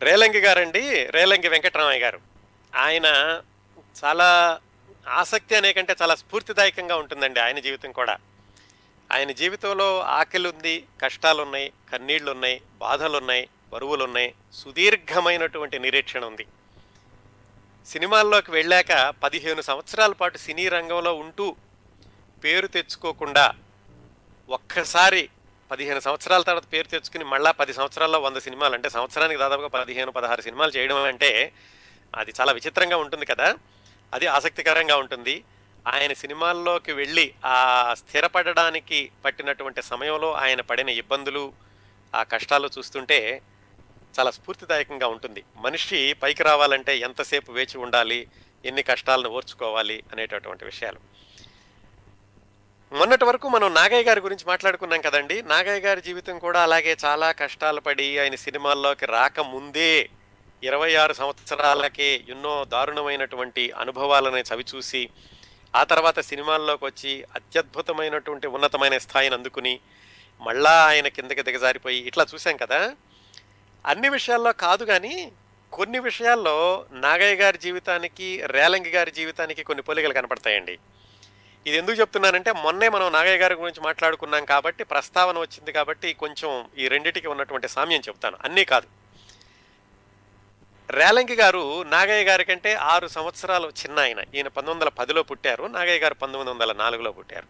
రేలంగి గారండి రేలంగి వెంకటరామయ్య గారు. ఆయన చాలా ఆసక్తి అనే కంటే చాలా స్ఫూర్తిదాయకంగా ఉంటుందండి ఆయన జీవితం కూడా. ఆయన జీవితంలో ఆకలి ఉంది కష్టాలు ఉన్నాయి కన్నీళ్ళు ఉన్నాయి బాధలు ఉన్నాయి బరువులు ఉన్నాయి సుదీర్ఘమైనటువంటి నిరీక్షణ ఉంది సినిమాల్లోకి వెళ్ళాక పదిహేను సంవత్సరాల పాటు సినీ రంగంలో ఉంటూ పేరు తెచ్చుకోకుండా ఒక్కసారి పదిహేను సంవత్సరాల తర్వాత పేరు తెచ్చుకుని మళ్ళా పది సంవత్సరాల్లో వంద సినిమాలు అంటే సంవత్సరానికి దాదాపుగా పదిహేను పదహారు సినిమాలు చేయడం అంటే అది చాలా విచిత్రంగా ఉంటుంది కదా. అది ఆసక్తికరంగా ఉంటుంది. ఆయన సినిమాల్లోకి వెళ్ళి ఆ స్థిరపడడానికి పట్టినటువంటి సమయంలో ఆయన పడిన ఇబ్బందులు ఆ కష్టాలు చూస్తుంటే చాలా స్ఫూర్తిదాయకంగా ఉంటుంది. మనిషి పైకి రావాలంటే ఎంతసేపు వేచి ఉండాలి ఎన్ని కష్టాలను ఓర్చుకోవాలి అనేటటువంటి విషయాలు. మొన్నటి వరకు మనం నాగయ్య గారి గురించి మాట్లాడుకున్నాం కదండి. నాగయ్య గారి జీవితం కూడా అలాగే చాలా కష్టాలు పడి ఆయన సినిమాల్లోకి రాకముందే ఇరవై ఆరు సంవత్సరాలకే ఎన్నో దారుణమైనటువంటి అనుభవాలను చవిచూసి ఆ తర్వాత సినిమాల్లోకి వచ్చి అత్యద్భుతమైనటువంటి ఉన్నతమైన స్థాయిని అందుకుని మళ్ళా ఆయన కిందకి దిగజారిపోయి ఇట్లా చూసాం కదా. అన్ని విషయాల్లో కాదు కానీ కొన్ని విషయాల్లో నాగయ్య గారి జీవితానికి రేలంగి గారి జీవితానికి కొన్ని పోలికలు కనపడతాయండి. ఇది ఎందుకు చెప్తున్నానంటే మొన్నే మనం నాగయ్య గారి గురించి మాట్లాడుకున్నాం కాబట్టి ప్రస్తావన వచ్చింది కాబట్టి కొంచెం ఈ రెండిటికి ఉన్నటువంటి సామ్యం చెప్తాను. అన్నీ కాదు. రేలంగి గారు నాగయ్య గారి కంటే ఆరు సంవత్సరాలు చిన్న ఆయన. ఈయన పంతొమ్మిది వందల పదిలో పుట్టారు నాగయ్య గారు పంతొమ్మిది వందల నాలుగులో పుట్టారు.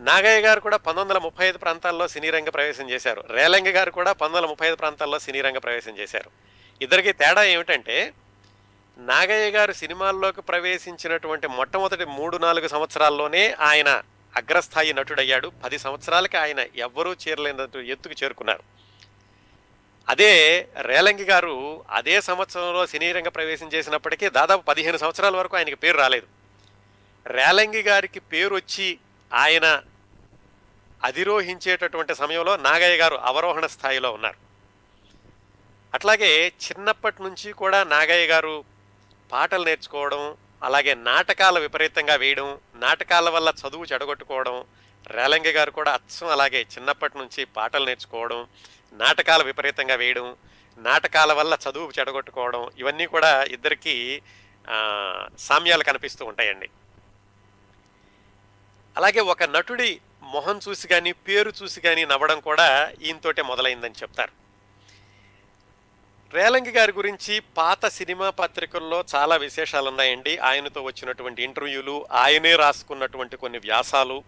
నాగయ్య గారు కూడా పంతొమ్మిది వందల ముప్పై ఐదు ప్రాంతాల్లో సినీ రంగ ప్రవేశం చేశారు. రేలంగి గారు కూడా పంతొమ్మిది వందల ముప్పై ఐదు ప్రాంతాల్లో సినీ రంగ ప్రవేశం చేశారు. ఇద్దరికి తేడా ఏమిటంటే నాగయ్య గారు సినిమాల్లోకి ప్రవేశించినటువంటి మొట్టమొదటి మూడు నాలుగు సంవత్సరాల్లోనే ఆయన అగ్రస్థాయి నటుడయ్యాడు. పది సంవత్సరాలకి ఆయన ఎవ్వరూ చేరలేనట్టు ఎత్తుకు చేరుకున్నారు. అదే రేలంగి గారు అదే సంవత్సరంలో సినీ రంగ ప్రవేశం చేసినప్పటికీ దాదాపు పదిహేను సంవత్సరాల వరకు ఆయనకి పేరు రాలేదు. రేలంగి గారికి పేరు వచ్చి ఆయన అధిరోహించేటటువంటి సమయంలో నాగయ్య గారు అవరోహణ స్థాయిలో ఉన్నారు. అట్లాగే చిన్నప్పటి నుంచి కూడా నాగయ్య గారు పాటలు నేర్చుకోవడం అలాగే నాటకాలు విపరీతంగా వేయడం నాటకాల వల్ల చదువు చెడగొట్టుకోవడం రేలంగి గారు కూడా అచ్చం అలాగే చిన్నప్పటి నుంచి పాటలు నేర్చుకోవడం నాటకాలు విపరీతంగా వేయడం నాటకాల వల్ల చదువు చెడగొట్టుకోవడం ఇవన్నీ కూడా ఇద్దరికి సామ్యాలు కనిపిస్తూ ఉంటాయండి. అలాగే ఒక నటుడి మొహం చూసి కానీ పేరు చూసి కానీ నవ్వడం కూడా ఈయనతోటే మొదలైందని చెప్తారు. రేలంగి గారి గురించి పాత సినిమా పత్రికల్లో చాలా విశేషాలు ఉన్నాయండి ఆయనతో వచ్చినటువంటి ఇంటర్వ్యూలు ఆయనే రాసుకున్నటువంటి కొన్ని వ్యాసాలు.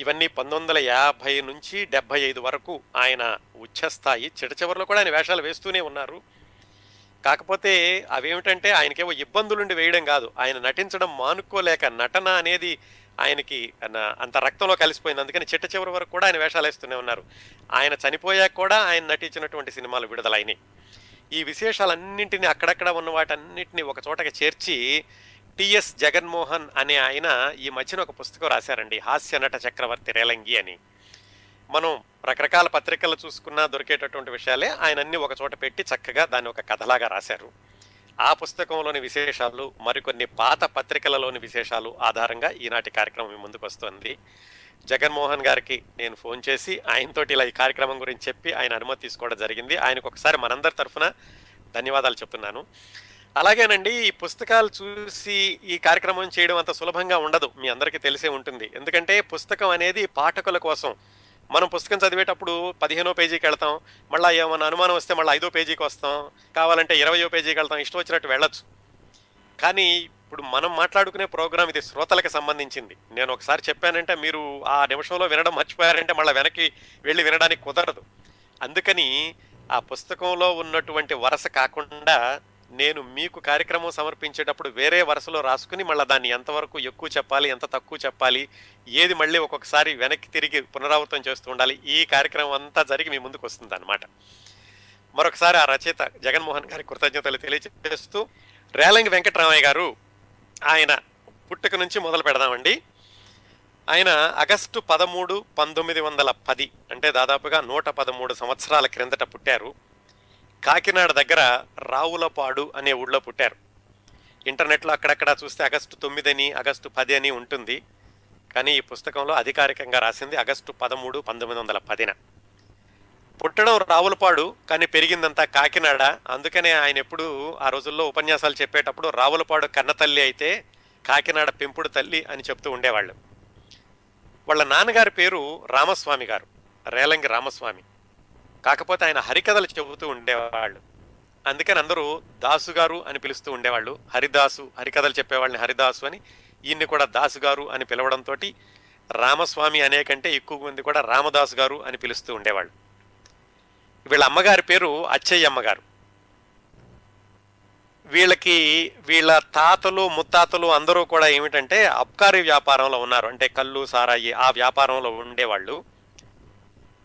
ఇవన్నీ పంతొమ్మిది వందల యాభై నుంచి డెబ్బై ఐదు వరకు ఆయన ఉచ్చస్థాయి చిట చివరిలో కూడా ఆయన వేషాలు వేస్తూనే ఉన్నారు. కాకపోతే అవేమిటంటే ఆయనకేవో ఇబ్బందులుండి వేయడం కాదు. ఆయన నటించడం మానుకోలేక నటన అనేది ఆయనకి అంత రక్తంలో కలిసిపోయింది. అందుకని చిట్ట చివరి వరకు కూడా ఆయన వేషాలు వేస్తూనే ఉన్నారు. ఆయన చనిపోయాక కూడా ఆయన నటించినటువంటి సినిమాలు విడుదలైనవి ఈ విశేషాలన్నింటినీ అక్కడక్కడ ఉన్న వాటన్నింటినీ ఒక చోటకి చేర్చి టిఎస్ జగన్మోహన్ అనే ఆయన ఈ మధ్యన ఒక పుస్తకం రాశారండి హాస్య నట చక్రవర్తి రేలంగి అని. మనం రకరకాల పత్రికలు చూసుకున్నా దొరికేటటువంటి విషయాలే ఆయన అన్ని ఒక చోట పెట్టి చక్కగా దాన్ని ఒక కథలాగా రాశారు. ఆ పుస్తకంలోని విశేషాలు మరికొన్ని పాత పత్రికలలోని విశేషాలు ఆధారంగా ఈనాటి కార్యక్రమం ముందుకు వస్తుంది జగన్మోహన్ గారికి నేను ఫోన్ చేసి ఆయనతోటి ఇలా ఈ కార్యక్రమం గురించి చెప్పి ఆయన అనుమతి తీసుకోవడం జరిగింది. ఆయనకు ఒకసారి మనందరి తరఫున ధన్యవాదాలు చెప్తున్నాను. అలాగేనండి ఈ పుస్తకాలు చూసి ఈ కార్యక్రమం చేయడం అంత సులభంగా ఉండదు. మీ అందరికీ తెలిసే ఉంటుంది. ఎందుకంటే పుస్తకం అనేది పాఠకుల కోసం. మనం పుస్తకం చదివేటప్పుడు పదిహేనో పేజీకి వెళ్తాం. మళ్ళీ ఏమైనా అనుమానం వస్తే మళ్ళీ ఐదో పేజీకి వస్తాం. కావాలంటే ఇరవయో పేజీకి వెళ్తాం. ఇష్టం వచ్చినట్టు వెళ్ళొచ్చు. కానీ ఇప్పుడు మనం మాట్లాడుకునే ప్రోగ్రామ్ ఇది శ్రోతలకు సంబంధించింది. నేను ఒకసారి చెప్పానంటే మీరు ఆ నిమిషంలో వినడం మర్చిపోయారంటే మళ్ళీ వెనక్కి వెళ్ళి వినడానికి కుదరదు. అందుకని ఆ పుస్తకంలో ఉన్నటువంటి వరస కాకుండా నేను మీకు కార్యక్రమం సమర్పించేటప్పుడు వేరే వరుసలో రాసుకుని మళ్ళీ దాన్ని ఎంతవరకు ఎక్కువ చెప్పాలి ఎంత తక్కువ చెప్పాలి ఏది మళ్ళీ ఒక్కొక్కసారి వెనక్కి తిరిగి పునరావృతం చేస్తూ ఉండాలి ఈ కార్యక్రమం అంతా జరిగి మీ ముందుకు వస్తుంది అనమాట మరొకసారి ఆ రచయిత జగన్మోహన్ గారి కృతజ్ఞతలు తెలియజేస్తూ రేలంగి వెంకటరామయ్య గారు ఆయన పుట్టుక నుంచి మొదలు పెడదామండి. ఆయన ఆగస్టు పదమూడు పంతొమ్మిది వందల పది అంటే దాదాపుగా నూట పదమూడు సంవత్సరాల క్రిందట పుట్టారు. కాకినాడ దగ్గర రావులపాడు అనే ఊళ్ళో పుట్టారు. ఇంటర్నెట్లో అక్కడక్కడ చూస్తే ఆగస్టు తొమ్మిది అని ఆగస్టు పది అని ఉంటుంది. కానీ ఈ పుస్తకంలో అధికారికంగా రాసింది ఆగస్టు పదమూడు పంతొమ్మిది వందల పదిన. పుట్టడం రావులపాడు కానీ పెరిగిందంతా కాకినాడ. అందుకనే ఆయన ఎప్పుడు ఆ రోజుల్లో ఉపన్యాసాలు చెప్పేటప్పుడు రావులపాడు కన్న తల్లి అయితే కాకినాడ పెంపుడు తల్లి అని చెప్తూ ఉండేవాళ్ళు. వాళ్ళ నాన్నగారి పేరు రామస్వామి గారు రేలంగి రామస్వామి. కాకపోతే ఆయన హరికథలు చెబుతూ ఉండేవాళ్ళు. అందుకని అందరూ దాసు గారు అని పిలుస్తూ ఉండేవాళ్ళు. హరిదాసు హరికథలు చెప్పేవాళ్ళని హరిదాసు అని ఈయన్ని కూడా దాసు గారు అని పిలవడంతో రామస్వామి అనే కంటే ఎక్కువ మంది కూడా రామదాసు గారు అని పిలుస్తూ ఉండేవాళ్ళు. వీళ్ళ అమ్మగారి పేరు అచ్చయ్య అమ్మగారు. వీళ్ళకి వీళ్ళ తాతలు ముత్తాతలు అందరూ కూడా ఏమిటంటే అబ్కారీ వ్యాపారంలో ఉన్నారు. అంటే కళ్ళు సారాయి ఆ వ్యాపారంలో ఉండేవాళ్ళు.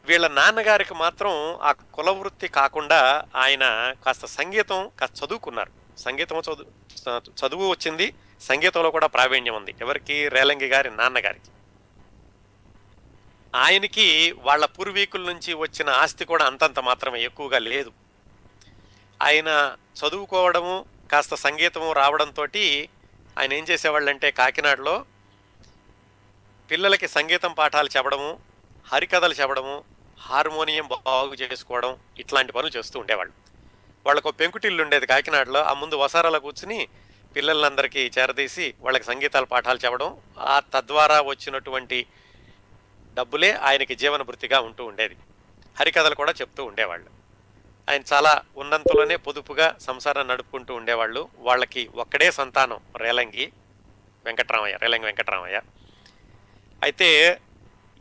వీళ్ళ నాన్నగారికి మాత్రం ఆ కుల వృత్తి కాకుండా ఆయన కాస్త సంగీతం కాస్త చదువుకున్నారు. సంగీతం చదువు చదువు వచ్చింది. సంగీతంలో కూడా ప్రావీణ్యం ఉంది. ఎవరికి? రేలంగి గారి నాన్నగారికి. ఆయనకి వాళ్ళ పూర్వీకుల నుంచి వచ్చిన ఆస్తి కూడా అంతంత మాత్రమే ఎక్కువగా లేదు. ఆయన చదువుకోవడము కాస్త సంగీతము రావడంతో ఆయన ఏం చేసేవాళ్ళంటే కాకినాడలో పిల్లలకి సంగీతం పాఠాలు చెప్పడము హరికథలు చెప్పడము హార్మోనియం బాగు చేసుకోవడం ఇట్లాంటి పనులు చేస్తూ ఉండేవాళ్ళు. వాళ్ళకు పెంకుటిల్లు ఉండేది కాకినాడలో. ఆ ముందు వసారాలో కూర్చుని పిల్లలందరికీ చేరదీసి వాళ్ళకి సంగీతాల పాఠాలు చెప్పడం ఆ తద్వారా వచ్చినటువంటి డబ్బులే ఆయనకి జీవన వృత్తిగా ఉంటూ ఉండేది. హరికథలు కూడా చెప్తూ ఉండేవాళ్ళు. ఆయన చాలా ఉన్నంతలోనే పొదుపుగా సంసారం నడుపుకుంటూ ఉండేవాళ్ళు. వాళ్ళకి ఒక్కడే సంతానం రేలంగి వెంకట్రామయ్య రేలంగి వెంకట్రామయ్య. అయితే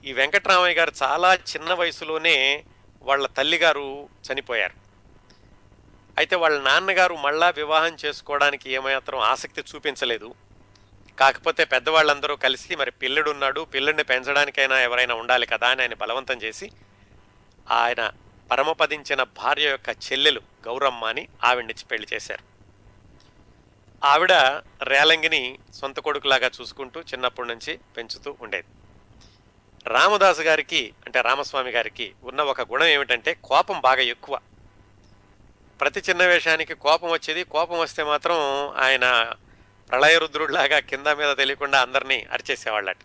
ఈ వెంకట్రామయ్య గారు చాలా చిన్న వయసులోనే వాళ్ళ తల్లిగారు చనిపోయారు. అయితే వాళ్ళ నాన్నగారు మళ్ళా వివాహం చేసుకోవడానికి ఏమాత్రం ఆసక్తి చూపించలేదు. కాకపోతే పెద్దవాళ్ళందరూ కలిసి మరి పిల్లడున్నాడు పిల్లడిని పెంచడానికైనా ఎవరైనా ఉండాలి కదా అని ఆయన బలవంతం చేసి ఆయన పరమపదించిన భార్య యొక్క చెల్లెలు గౌరమ్మ అని ఆవిడనిచ్చి పెళ్ళి చేశారు. ఆవిడ రేలంగిని సొంత కొడుకులాగా చూసుకుంటూ చిన్నప్పటి నుంచి పెంచుతూ ఉండేది. రామదాసు గారికి అంటే రామస్వామి గారికి ఉన్న ఒక గుణం ఏమిటంటే కోపం బాగా ఎక్కువ. ప్రతి చిన్న వేషానికి కోపం వచ్చేది కోపం వస్తే మాత్రం ఆయన ప్రళయరుద్రుడిలాగా కింద మీద తెలియకుండా అందరినీ అరిచేసేవాళ్ళట.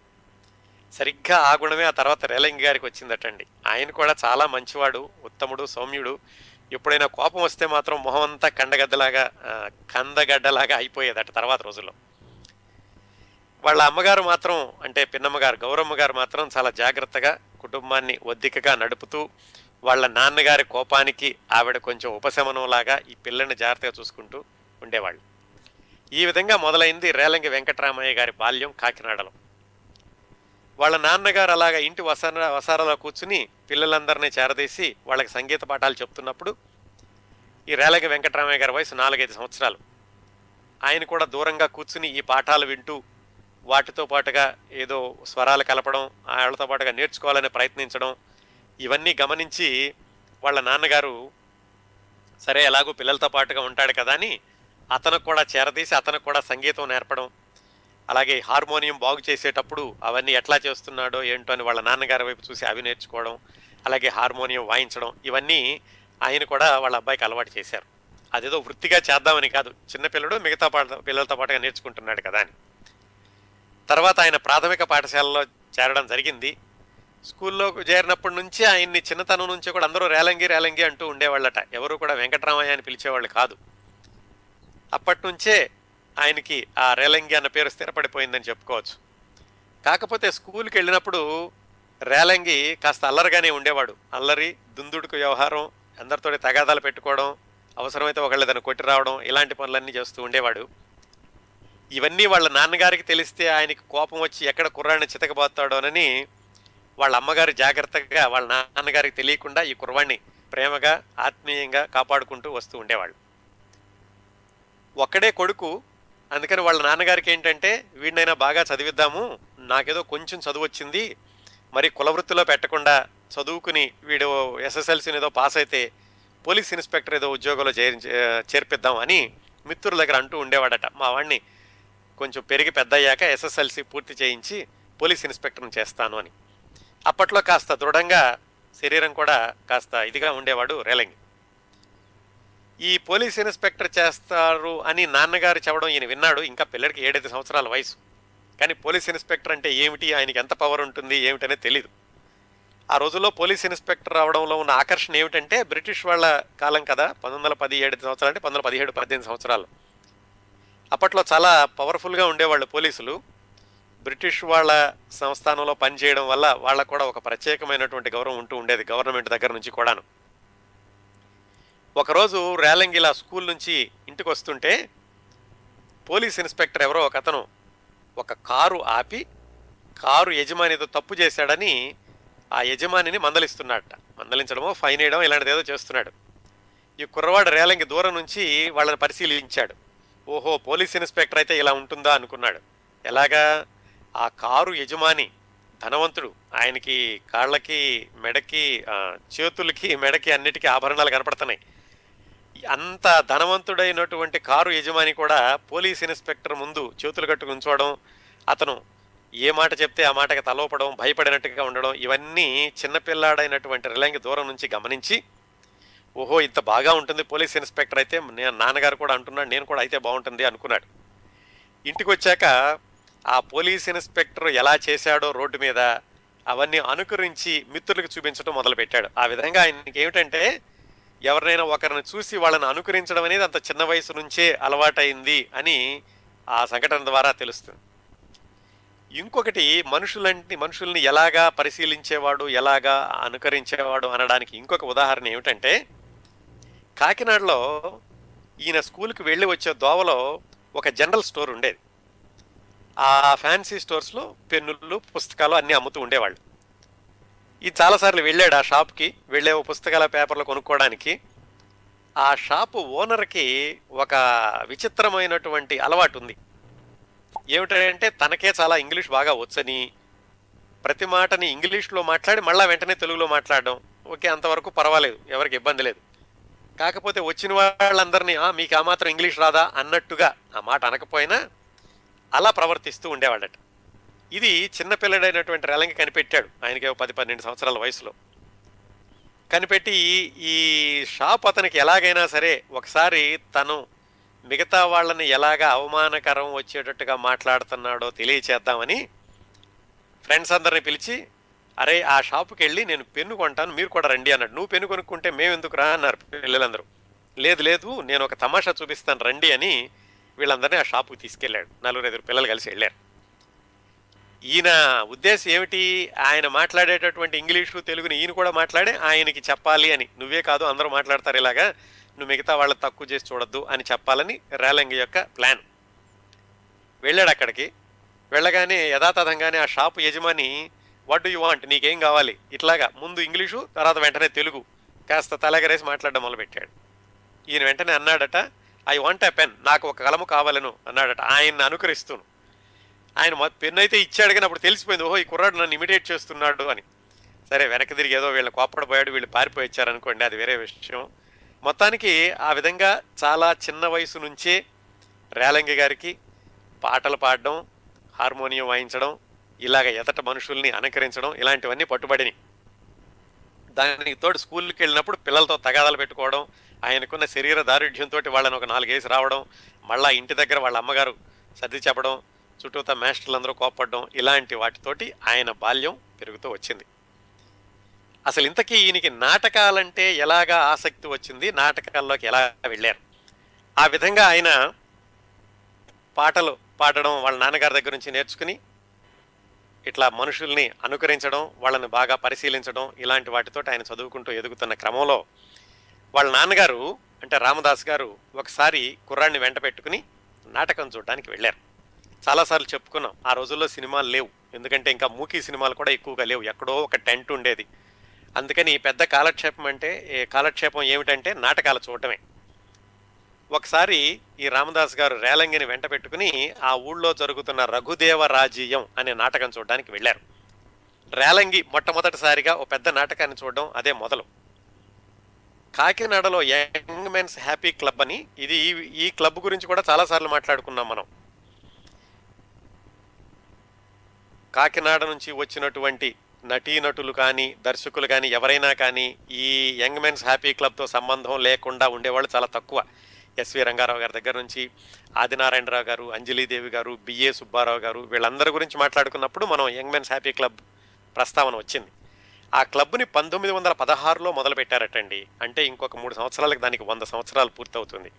సరిగ్గా ఆ గుణమే ఆ తర్వాత రేలంగి గారికి వచ్చిందటండి. ఆయన కూడా చాలా మంచివాడు ఉత్తముడు సౌమ్యుడు. ఎప్పుడైనా కోపం వస్తే మాత్రం మొహం అంతా కండగద్దలాగా కందగడ్డలాగా అయిపోయేదట తర్వాత రోజుల్లో. వాళ్ళ అమ్మగారు మాత్రం అంటే పిన్నమ్మగారు గౌరమ్మ గారు మాత్రం చాలా జాగ్రత్తగా కుటుంబాన్ని ఒద్దికగా నడుపుతూ వాళ్ళ నాన్నగారి కోపానికి ఆవిడ కొంచెం ఉపశమనంలాగా ఈ పిల్లని జాగ్రత్తగా చూసుకుంటూ ఉండేవాళ్ళు. ఈ విధంగా మొదలైంది రేలంగి వెంకటరామయ్య గారి బాల్యం కాకినాడలో. వాళ్ళ నాన్నగారు అలాగా ఇంటి వసార వసారలో కూర్చుని పిల్లలందరినీ చేరదీసి వాళ్ళకి సంగీత పాఠాలు చెప్తున్నప్పుడు ఈ రేలంగి వెంకటరామయ్య గారి వయసు నాలుగైదు సంవత్సరాలు. ఆయన కూడా దూరంగా కూర్చుని ఈ పాఠాలు వింటూ వాటితో పాటుగా ఏదో స్వరాలు కలపడం వాళ్ళతో పాటుగా నేర్చుకోవాలని ప్రయత్నించడం ఇవన్నీ గమనించి వాళ్ళ నాన్నగారు సరే ఎలాగో పిల్లలతో పాటుగా ఉంటాడు కదా అని అతనికి కూడా చేరదీసి అతను కూడా సంగీతం నేర్పడం అలాగే హార్మోనియం బాగు చేసేటప్పుడు అవన్నీ ఎట్లా చేస్తున్నాడో ఏంటో అని వాళ్ళ నాన్నగారి వైపు చూసి అవి నేర్చుకోవడం అలాగే హార్మోనియం వాయించడం ఇవన్నీ ఆయన కూడా వాళ్ళ అబ్బాయికి అలవాటు చేశారు. అదేదో వృత్తిగా చేద్దామని కాదు చిన్నపిల్లడు మిగతా పాట పిల్లలతో పాటుగా నేర్చుకుంటున్నాడు కదా అని. తర్వాత ఆయన ప్రాథమిక పాఠశాలలో చేరడం జరిగింది. స్కూల్లో చేరినప్పటి నుంచి ఆయన్ని చిన్నతనం నుంచి కూడా అందరూ రేలంగి రేలంగి అంటూ ఉండేవాళ్ళట. ఎవరు కూడా వెంకటరామయ్య అని పిలిచేవాళ్ళు కాదు. అప్పటి నుంచే ఆయనకి ఆ రేలంగి అన్న పేరు స్థిరపడిపోయిందని చెప్పుకోవచ్చు. కాకపోతే స్కూల్కి వెళ్ళినప్పుడు రేలంగి కాస్త అల్లరిగానే ఉండేవాడు. అల్లరి దుందుడుకు వ్యవహారం అందరితో తగాదాలు పెట్టుకోవడం అవసరమైతే ఒకళ్ళేదైనా కొట్టి రావడం ఇలాంటి పనులన్నీ చేస్తూ ఉండేవాడు. ఇవన్నీ వాళ్ళ నాన్నగారికి తెలిస్తే ఆయనకి కోపం వచ్చి ఎక్కడ కుర్రాడిని చితకబోతాడోనని వాళ్ళ అమ్మగారు జాగ్రత్తగా వాళ్ళ నాన్నగారికి తెలియకుండా ఈ కుర్రవాణ్ణి ప్రేమగా ఆత్మీయంగా కాపాడుకుంటూ వస్తూ ఉండేవాళ్ళు. ఒక్కడే కొడుకు అందుకని వాళ్ళ నాన్నగారికి ఏంటంటే వీడినైనా బాగా చదివిద్దాము నాకేదో కొంచెం చదువు వచ్చింది మరి కులవృత్తిలో పెట్టకుండా చదువుకుని వీడు ఎస్ఎస్ఎల్సీని ఏదో పాస్ అయితే పోలీస్ ఇన్స్పెక్టర్ ఏదో ఉద్యోగంలో చేరి చేర్పిద్దాం అని మిత్రుల దగ్గర అంటూ ఉండేవాడట. మా వాడిని కొంచెం పెరిగి పెద్ద అయ్యాక ఎస్ఎస్ఎల్సీ పూర్తి చేయించి పోలీస్ ఇన్స్పెక్టర్ని చేస్తాను అని. అప్పట్లో కాస్త దృఢంగా శరీరం కూడా కాస్త ఇదిగా ఉండేవాడు రేలంగి. ఈ పోలీస్ ఇన్స్పెక్టర్ చేస్తారు అని నాన్నగారు చెప్పడం ఈయన విన్నాడు. ఇంకా పిల్లడికి ఏడైదు సంవత్సరాల వయసు. కానీ పోలీస్ ఇన్స్పెక్టర్ అంటే ఏమిటి? ఆయనకి ఎంత పవర్ ఉంటుంది? ఏమిటనే తెలీదు. ఆ రోజుల్లో పోలీస్ ఇన్స్పెక్టర్ అవడంలో ఉన్న ఆకర్షణ ఏమిటంటే బ్రిటిష్ వాళ్ళ కాలం కదా పంతొమ్మిది వందల పదిహేడు సంవత్సరాలు అంటే పంతొమ్మిది వందల పదిహేడు పద్దెనిమిది సంవత్సరాలు. అప్పట్లో చాలా పవర్ఫుల్గా ఉండేవాళ్ళు పోలీసులు. బ్రిటిష్ వాళ్ళ సంస్థానంలో పనిచేయడం వల్ల వాళ్ళకు కూడా ఒక ప్రత్యేకమైనటువంటి గౌరవం ఉంటూ ఉండేది గవర్నమెంట్ దగ్గర నుంచి కూడాను. ఒకరోజు రేలంగిలా స్కూల్ నుంచి ఇంటికి వస్తుంటే పోలీస్ ఇన్స్పెక్టర్ ఎవరో ఒక అతను ఒక కారు ఆపి కారు యజమానితో తప్పు చేశాడని ఆ యజమానిని మందలిస్తున్నాడట. మందలించడమో ఫైన్ వేయడం ఇలాంటిది ఏదో చేస్తున్నాడు. ఈ కుర్రవాడు రేలంగి దూరం నుంచి వాళ్ళని పరిశీలించాడు. ఓహో పోలీస్ ఇన్స్పెక్టర్ అయితే ఇలా ఉంటుందా అనుకున్నాడు. ఎలాగా? ఆ కారు యజమాని ధనవంతుడు. ఆయనకి కాళ్ళకి మెడకి చేతులకి మెడకి అన్నిటికీ ఆభరణాలు కనపడుతున్నాయి. అంత ధనవంతుడైనటువంటి కారు యజమాని కూడా పోలీస్ ఇన్స్పెక్టర్ ముందు చేతులు కట్టుకు ఉంచోవడం అతను ఏ మాట చెప్తే ఆ మాటకి తలోపడం భయపడినట్టుగా ఉండడం ఇవన్నీ చిన్నపిల్లాడైనటువంటి రిలంగి దూరం నుంచి గమనించి ఓహో ఇంత బాగా ఉంటుంది పోలీస్ ఇన్స్పెక్టర్ అయితే నేను నాన్నగారు కూడా అంటున్నాడు నేను కూడా అయితే బాగుంటుంది అనుకున్నాడు. ఇంటికి వచ్చాక ఆ పోలీస్ ఇన్స్పెక్టర్ ఎలా చేశాడో రోడ్డు మీద అవన్నీ అనుకరించి మిత్రులకు చూపించడం మొదలుపెట్టాడు. ఆ విధంగా ఆయనకి ఏమిటంటే ఎవరినైనా ఒకరిని చూసి వాళ్ళని అనుకరించడం అనేది అంత చిన్న వయసు నుంచే అలవాటైంది అని ఆ సంఘటన ద్వారా తెలుస్తుంది. ఇంకొకటి మనుషులంటి మనుషుల్ని ఎలాగా పరిశీలించేవాడు ఎలాగా అనుకరించేవాడు అనడానికి ఇంకొక ఉదాహరణ ఏమిటంటే కాకినాడలో ఈయన స్కూల్కి వెళ్ళి వచ్చే దోవలో ఒక జనరల్ స్టోర్ ఉండేది. ఆ ఫ్యాన్సీ స్టోర్స్లో పెన్నులు పుస్తకాలు అన్నీ అమ్ముతూ ఉండేవాళ్ళు. ఈ చాలాసార్లు వెళ్ళాడు ఆ షాప్కి. వెళ్ళే పుస్తకాల పేపర్లు కొనుక్కోవడానికి. ఆ షాపు ఓనర్కి ఒక విచిత్రమైనటువంటి అలవాటు ఉంది. ఏమిటంటే తనకే చాలా ఇంగ్లీష్ బాగా వచ్చని ప్రతి మాటని ఇంగ్లీష్లో మాట్లాడి మళ్ళీ వెంటనే తెలుగులో మాట్లాడడం. ఓకే అంతవరకు పర్వాలేదు ఎవరికి ఇబ్బంది లేదు. కాకపోతే వచ్చిన వాళ్ళందరినీ మీకు ఆ మాత్రం ఇంగ్లీష్ రాదా? అన్నట్టుగా ఆ మాట అనకపోయినా అలా ప్రవర్తిస్తూ ఉండేవాడట ఇది చిన్నపిల్లడైనటువంటి రేలంగి కనిపెట్టాడు. ఆయనకి పది పన్నెండు సంవత్సరాల వయసులో. కనిపెట్టి ఈ- షాప్ అతనికి ఎలాగైనా సరే ఒకసారి తను మిగతా వాళ్ళని ఎలాగా అవమానకరం వచ్చేటట్టుగా మాట్లాడుతున్నాడో తెలియచేద్దామని ఫ్రెండ్స్ అందరిని పిలిచి అరే ఆ షాపుకి వెళ్ళి నేను పెన్ను కొంటాను మీరు కూడా రండి అన్నాడు. నువ్వు పెన్ను కొనుక్కుంటే మేము ఎందుకు రా అన్నారు పిల్లలందరూ. లేదు లేదు నేను ఒక తమాషా చూపిస్తాను రండి అని వీళ్ళందరినీ ఆ షాపుకి తీసుకెళ్ళాడు. నలుగురు ఐదుగురు పిల్లలు కలిసి వెళ్ళారు. ఈయన ఉద్దేశం ఏమిటి? ఆయన మాట్లాడేటటువంటి ఇంగ్లీషు తెలుగుని ఈయన కూడా మాట్లాడే ఆయనకి చెప్పాలి అని. నువ్వే కాదు అందరూ మాట్లాడతారు ఇలాగా. నువ్వు మిగతా వాళ్ళు తక్కువ చేసి చూడొద్దు అని చెప్పాలని రేలంగి యొక్క ప్లాన్. వెళ్ళాడు అక్కడికి. వెళ్ళగానే యథాతథంగానే ఆ షాపు యజమాని వాట్ డూ యూ వాంట్ నీకేం కావాలి? ఇట్లాగా. ముందు ఇంగ్లీషు తర్వాత వెంటనే తెలుగు. కాస్త తలగరేసి మాట్లాడడం మొదలుపెట్టాడు. ఈయన వెంటనే అన్నాడట ఐ వాంట్ ఎ పెన్ నాకు ఒక కలము కావాలను అన్నాడట. ఆయన్ని అనుకరిస్తూను. ఆయన మొ- పెన్ను అయితే ఇచ్చాడు కానీ అప్పుడు తెలిసిపోయింది ఓహో ఈ కుర్రాడు నన్ను ఇమిటేట్ చేస్తున్నాడు అని. సరే వెనక్కి తిరిగి ఏదో వీళ్ళు కోప్పడిపోయాడు వీళ్ళు పారిపోయి వచ్చారనుకోండి అది వేరే విషయం. మొత్తానికి ఆ విధంగా చాలా చిన్న వయసు నుంచే రేలంగి గారికి పాటలు పాడడం హార్మోనియం వాయించడం ఇలాగ ఎదట మనుషుల్ని అనుకరించడం ఇలాంటివన్నీ పట్టుబడిని దానికి తోడు స్కూల్కి వెళ్ళినప్పుడు పిల్లలతో తగాదాలు పెట్టుకోవడం ఆయనకున్న శరీర దారుఢ్యంతో వాళ్ళని ఒక నాలుగేసి రావడం మళ్ళీ ఇంటి దగ్గర వాళ్ళ అమ్మగారు సర్ది చెప్పడం చుట్టూతా మాస్టర్లందరూ కోపడడం ఇలాంటి వాటితోటి ఆయన బాల్యం పెరుగుతూ వచ్చింది. అసలు ఇంతకీ ఈయనకి నాటకాలంటే ఎలాగా ఆసక్తి వచ్చింది? నాటకాల్లోకి ఎలా వెళ్ళారు? ఆ విధంగా ఆయన పాటలు పాడడం వాళ్ళ నాన్నగారి దగ్గర నుంచి నేర్చుకుని ఇట్లా మనుషుల్ని అనుకరించడం వాళ్ళని బాగా పరిశీలించడం ఇలాంటి వాటితో ఆయన చదువుకుంటూ ఎదుగుతున్న క్రమంలో వాళ్ళ నాన్నగారు అంటే రామదాస్ గారు ఒకసారి కుర్రాన్ని వెంట పెట్టుకుని నాటకం చూడడానికి వెళ్ళారు. చాలాసార్లు చెప్పుకున్నాం. ఆ రోజుల్లో సినిమాలు లేవు. ఎందుకంటే ఇంకా మూకీ సినిమాలు కూడా ఎక్కువగా లేవు. ఎక్కడో ఒక టెంట్ ఉండేది. అందుకని పెద్ద కాలక్షేపం అంటే కాలక్షేపం ఏమిటంటే నాటకాలు చూడటమే. ఒకసారి ఈ రామదాస్ గారు రేలంగిని వెంట పెట్టుకుని ఆ ఊళ్ళో జరుగుతున్న రఘుదేవ రాజీయం అనే నాటకం చూడడానికి వెళ్ళారు. రేలంగి మొట్టమొదటిసారిగా ఓ పెద్ద నాటకాన్ని చూడడం అదే మొదలు. కాకినాడలో యంగ్ మెన్స్ హ్యాపీ క్లబ్ అని ఇది ఈ- ఈ క్లబ్ గురించి కూడా చాలాసార్లు మాట్లాడుకున్నాం మనం. కాకినాడ నుంచి వచ్చినటువంటి నటీనటులు కానీ దర్శకులు కానీ ఎవరైనా కానీ ఈ యంగ్ మెన్స్ హ్యాపీ క్లబ్తో సంబంధం లేకుండా ఉండేవాళ్ళు చాలా తక్కువ. ఎస్వి రంగారావు గారి దగ్గర నుంచి ఆదినారాయణరావు గారు అంజలీదేవి గారు బిఏ సుబ్బారావు గారు వీళ్ళందరి గురించి మాట్లాడుకున్నప్పుడు మనం యంగ్ మెన్స్ హ్యాపీ క్లబ్ ప్రస్తావన వచ్చింది. ఆ క్లబ్ని పంతొమ్మిది వందల పదహారులో మొదలుపెట్టారటండి. అంటే ఇంకొక మూడు సంవత్సరాలకు దానికి వంద సంవత్సరాలు పూర్తవుతుంది.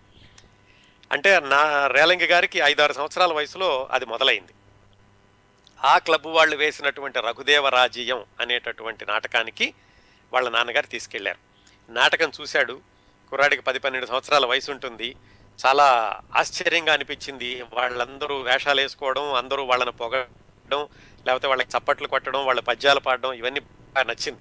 అంటే నా రేలంగి గారికి ఐదారు సంవత్సరాల వయసులో అది మొదలైంది. ఆ క్లబ్ వాళ్ళు వేసినటువంటి రఘుదేవ రాజీయం అనేటటువంటి నాటకానికి వాళ్ళ నాన్నగారు తీసుకెళ్ళారు. నాటకం చూశాడు. కుర్రాడికి పది పన్నెండు సంవత్సరాల వయసు ఉంటుంది. చాలా ఆశ్చర్యంగా అనిపించింది. వాళ్ళందరూ వేషాలు వేసుకోవడం అందరూ వాళ్ళని పొగడం లేకపోతే వాళ్ళకి చప్పట్లు కొట్టడం వాళ్ళ పద్యాలు పాడడం ఇవన్నీ బాగా నచ్చింది.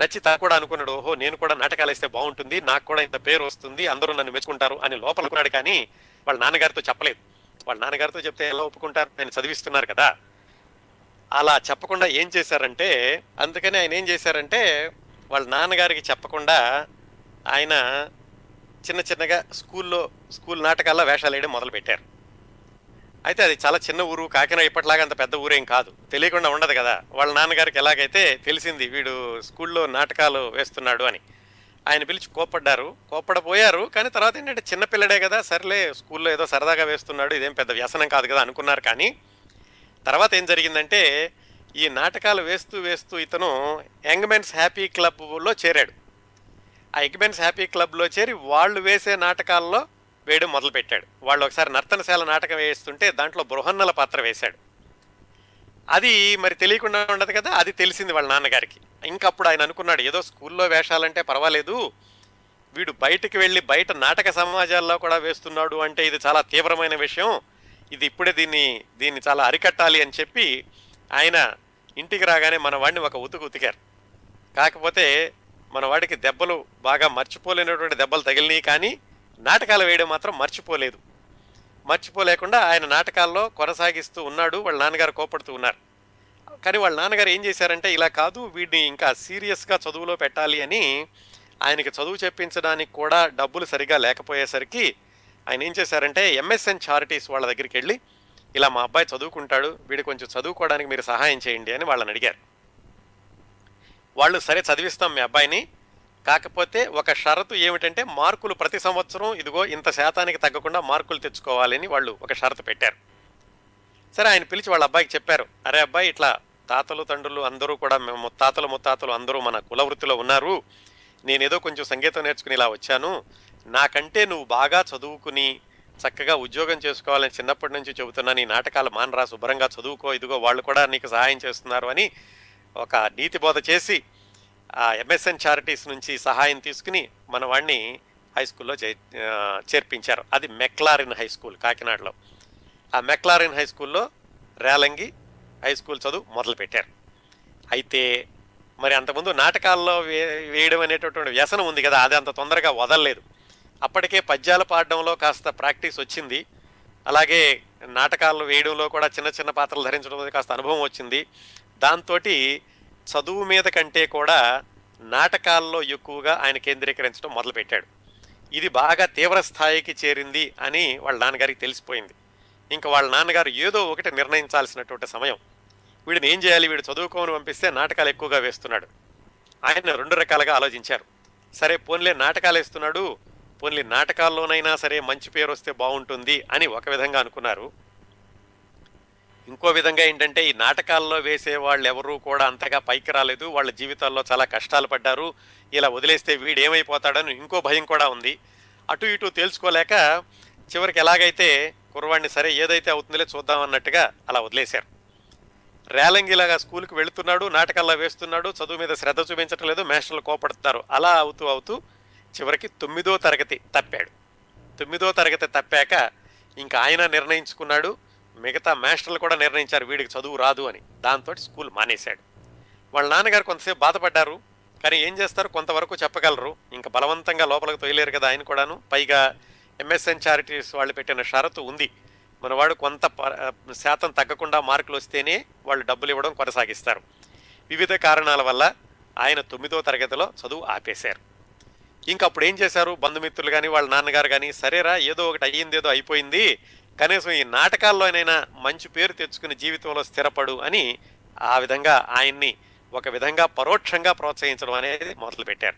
నచ్చి తా కూడా అనుకున్నాడు ఓహో నేను కూడా నాటకాలు వేస్తే బాగుంటుంది. నాకు కూడా ఇంత పేరు వస్తుంది. అందరూ నన్ను మెచ్చుకుంటారు అని లోపల అనుకున్నాడు కానీ వాళ్ళ నాన్నగారితో చెప్పలేదు. వాళ్ళ నాన్నగారితో చెప్తే ఎలా ఒప్పుకుంటారు? నేను చదివిస్తున్నారు కదా. అలా చెప్పకుండా ఏం చేశారంటే అందుకని ఆయన ఏం చేశారంటే వాళ్ళ నాన్నగారికి చెప్పకుండా ఆయన చిన్న చిన్నగా స్కూల్లో స్కూల్ నాటకాల్లో వేషాలు వేయడం మొదలు పెట్టారు అయితే అది చాలా చిన్న ఊరు కాకినాడ ఇప్పటిలాగా అంత పెద్ద ఊరేం కాదు. తెలియకుండా ఉండదు కదా. వాళ్ళ నాన్నగారికి ఎలాగైతే తెలిసింది వీడు స్కూల్లో నాటకాలు వేస్తున్నాడు అని. ఆయన పిలిచి కోప్పడ్డారు. కోప్పడపోయారు కానీ తర్వాత ఏంటంటే చిన్నపిల్లడే కదా సర్లే స్కూల్లో ఏదో సరదాగా వేస్తున్నాడు ఇదేం పెద్ద వ్యసనం కాదు కదా అనుకున్నారు కానీ తర్వాత ఏం జరిగిందంటే ఈ నాటకాలు వేస్తూ వేస్తూ ఇతను యంగ్మెన్స్ హ్యాపీ క్లబ్లో చేరాడు. ఆ యంగ్మెన్స్ హ్యాపీ క్లబ్లో చేరి వాళ్ళు వేసే నాటకాల్లో వేయడం మొదలుపెట్టాడు. వాళ్ళు ఒకసారి నర్తనశాల నాటకం వేస్తుంటే దాంట్లో బృహన్నల పాత్ర వేశాడు. అది మరి తెలియకుండా ఉండదు కదా అది తెలిసింది వాళ్ళ నాన్నగారికి. ఇంకప్పుడు ఆయన అనుకున్నాడు ఏదో స్కూల్లో వేషాలంటే పర్వాలేదు వీడు బయటికి వెళ్ళి బయట నాటక సమాజాల్లో కూడా వేస్తున్నాడు అంటే ఇది చాలా తీవ్రమైన విషయం. ఇది ఇప్పుడే దీన్ని దీన్ని చాలా అరికట్టాలి అని చెప్పి ఆయన ఇంటికి రాగానే మన వాడిని ఒక ఉతుకు ఉతికారు. కాకపోతే మన వాడికి దెబ్బలు బాగా మర్చిపోలేనటువంటి దెబ్బలు తగిలినాయి కానీ నాటకాలు వేయడం మాత్రం మర్చిపోలేదు. మర్చిపోలేకుండా ఆయన నాటకాల్లో కొనసాగిస్తూ ఉన్నాడు వాళ్ళ నాన్నగారు కోపడుతూ ఉన్నారు. కానీ వాళ్ళ నాన్నగారు ఏం చేశారంటే ఇలా కాదు వీడిని ఇంకా సీరియస్గా చదువులో పెట్టాలి అని ఆయనకి చదువు చెప్పించడానికి కూడా డబ్బులు సరిగా లేకపోయేసరికి ఆయన ఏం చేశారంటే ఎంఎస్ఎన్ చారిటీస్ వాళ్ళ దగ్గరికి వెళ్ళి ఇలా మా అబ్బాయి చదువుకుంటాడు వీడు కొంచెం చదువుకోవడానికి మీరు సహాయం చేయండి అని వాళ్ళని అడిగారు. వాళ్ళు సరే చదివిస్తాం మీ అబ్బాయిని. కాకపోతే ఒక షరతు ఏమిటంటే మార్కులు ప్రతి సంవత్సరం ఇదిగో ఇంత శాతానికి తగ్గకుండా మార్కులు తెచ్చుకోవాలని వాళ్ళు ఒక షరతు పెట్టారు. సరే ఆయన పిలిచి వాళ్ళ అబ్బాయికి చెప్పారు. అరే అబ్బాయి ఇట్లా తాతలు తండ్రులు అందరూ కూడా మేము ముత్తాతలు ముత్తాతలు అందరూ మన కుల వృత్తిలో ఉన్నారు. నేనేదో కొంచెం సంగీతం నేర్చుకుని ఇలా వచ్చాను. నాకంటే నువ్వు బాగా చదువుకుని చక్కగా ఉద్యోగం చేసుకోవాలని చిన్నప్పటి నుంచి చెబుతున్నా నీ నాటకాలు మానరా శుభ్రంగా చదువుకో ఇదిగో వాళ్ళు కూడా నీకు సహాయం చేస్తున్నారు అని ఒక నీతి బోధ చేసి ఆ ఎంఎస్ఎన్ చారిటీస్ నుంచి సహాయం తీసుకుని మన వాడిని హై స్కూల్లో చే చేర్పించారు. అది మెక్లారిన్ హై స్కూల్ కాకినాడలో. ఆ మెక్లారిన్ హై స్కూల్లో రేలంగి హై స్కూల్ చదువు మొదలుపెట్టారు. అయితే మరి అంతకుముందు నాటకాల్లో వే వేయడం అనేటటువంటి వ్యసనం ఉంది కదా అది అంత తొందరగా వదలలేదు. అప్పటికే పద్యాలు పాడడంలో కాస్త ప్రాక్టీస్ వచ్చింది. అలాగే నాటకాలు వేయడంలో కూడా చిన్న చిన్న పాత్రలు ధరించడం కాస్త అనుభవం వచ్చింది. దాంతో చదువు మీద కంటే కూడా నాటకాల్లో ఎక్కువగా ఆయన కేంద్రీకరించడం మొదలుపెట్టాడు. ఇది బాగా తీవ్ర స్థాయికి చేరింది అని వాళ్ళ నాన్నగారికి తెలిసిపోయింది. ఇంకా వాళ్ళ నాన్నగారు ఏదో ఒకటి నిర్ణయించాల్సినటువంటి సమయం. వీడిని ఏం చేయాలి? వీడు చదువుకోమని పంపిస్తే నాటకాలు ఎక్కువగా వేస్తున్నాడు. ఆయన రెండు రకాలుగా ఆలోచించారు. సరే పోన్లే నాటకాలు వేస్తున్నాడు. పోన్లీ నాటకాల్లోనైనా సరే మంచి పేరు వస్తే బాగుంటుంది అని ఒక విధంగా అనుకున్నారు. ఇంకో విధంగా ఏంటంటే ఈ నాటకాల్లో వేసే వాళ్ళు ఎవరూ కూడా అంతగా పైకి రాలేదు. వాళ్ళ జీవితాల్లో చాలా కష్టాలు పడ్డారు. ఇలా వదిలేస్తే వీడు ఏమైపోతాడని ఇంకో భయం కూడా ఉంది. అటు ఇటు తెలుసుకోలేక చివరికి ఎలాగైతే కుర్రవాడిని సరే ఏదైతే అవుతుందిలే చూద్దాం అన్నట్టుగా అలా వదిలేశారు. రేలంగిలాగా స్కూల్కి వెళుతున్నాడు నాటకాల్లో వేస్తున్నాడు చదువు మీద శ్రద్ధ చూపించట్లేదు మేస్టర్లు కోపడుతున్నారు. అలా అవుతూ అవుతూ చివరికి తొమ్మిదో తరగతి తప్పాడు. తొమ్మిదో తరగతి తప్పాక ఇంకా ఆయన నిర్ణయించుకున్నాడు. మిగతా మాస్టర్లు కూడా నిర్ణయించారు వీడికి చదువు రాదు అని. దాంతో స్కూల్ మానేశాడు. వాళ్ళ నాన్నగారు కొంతసేపు బాధపడ్డారు. కానీ ఏం చేస్తారు? కొంతవరకు చెప్పగలరు. ఇంకా బలవంతంగా లోపలికి తొయలేరు కదా ఆయన కూడాను. పైగా ఎంఎస్ఎన్ చారిటీస్ వాళ్ళు పెట్టిన షరతు ఉంది. మనవాడు కొంత ప- శాతం తగ్గకుండా మార్కులు వస్తేనే వాళ్ళు డబ్బులు ఇవ్వడం కొనసాగిస్తారు. వివిధ కారణాల వల్ల ఆయన తొమ్మిదో తరగతిలో చదువు ఆపేశారు. ఇంకా అప్పుడు ఏం చేశారు? బంధుమిత్రులు కానీ వాళ్ళ నాన్నగారు కానీ సరేరా ఏదో ఒకటి అయ్యింది ఏదో అయిపోయింది కనీసం ఈ నాటకాల్లోనైనా మంచి పేరు తెచ్చుకుని జీవితంలో స్థిరపడు అని ఆ విధంగా ఆయన్ని ఒక విధంగా పరోక్షంగా ప్రోత్సహించడం అనేది మొదలుపెట్టారు.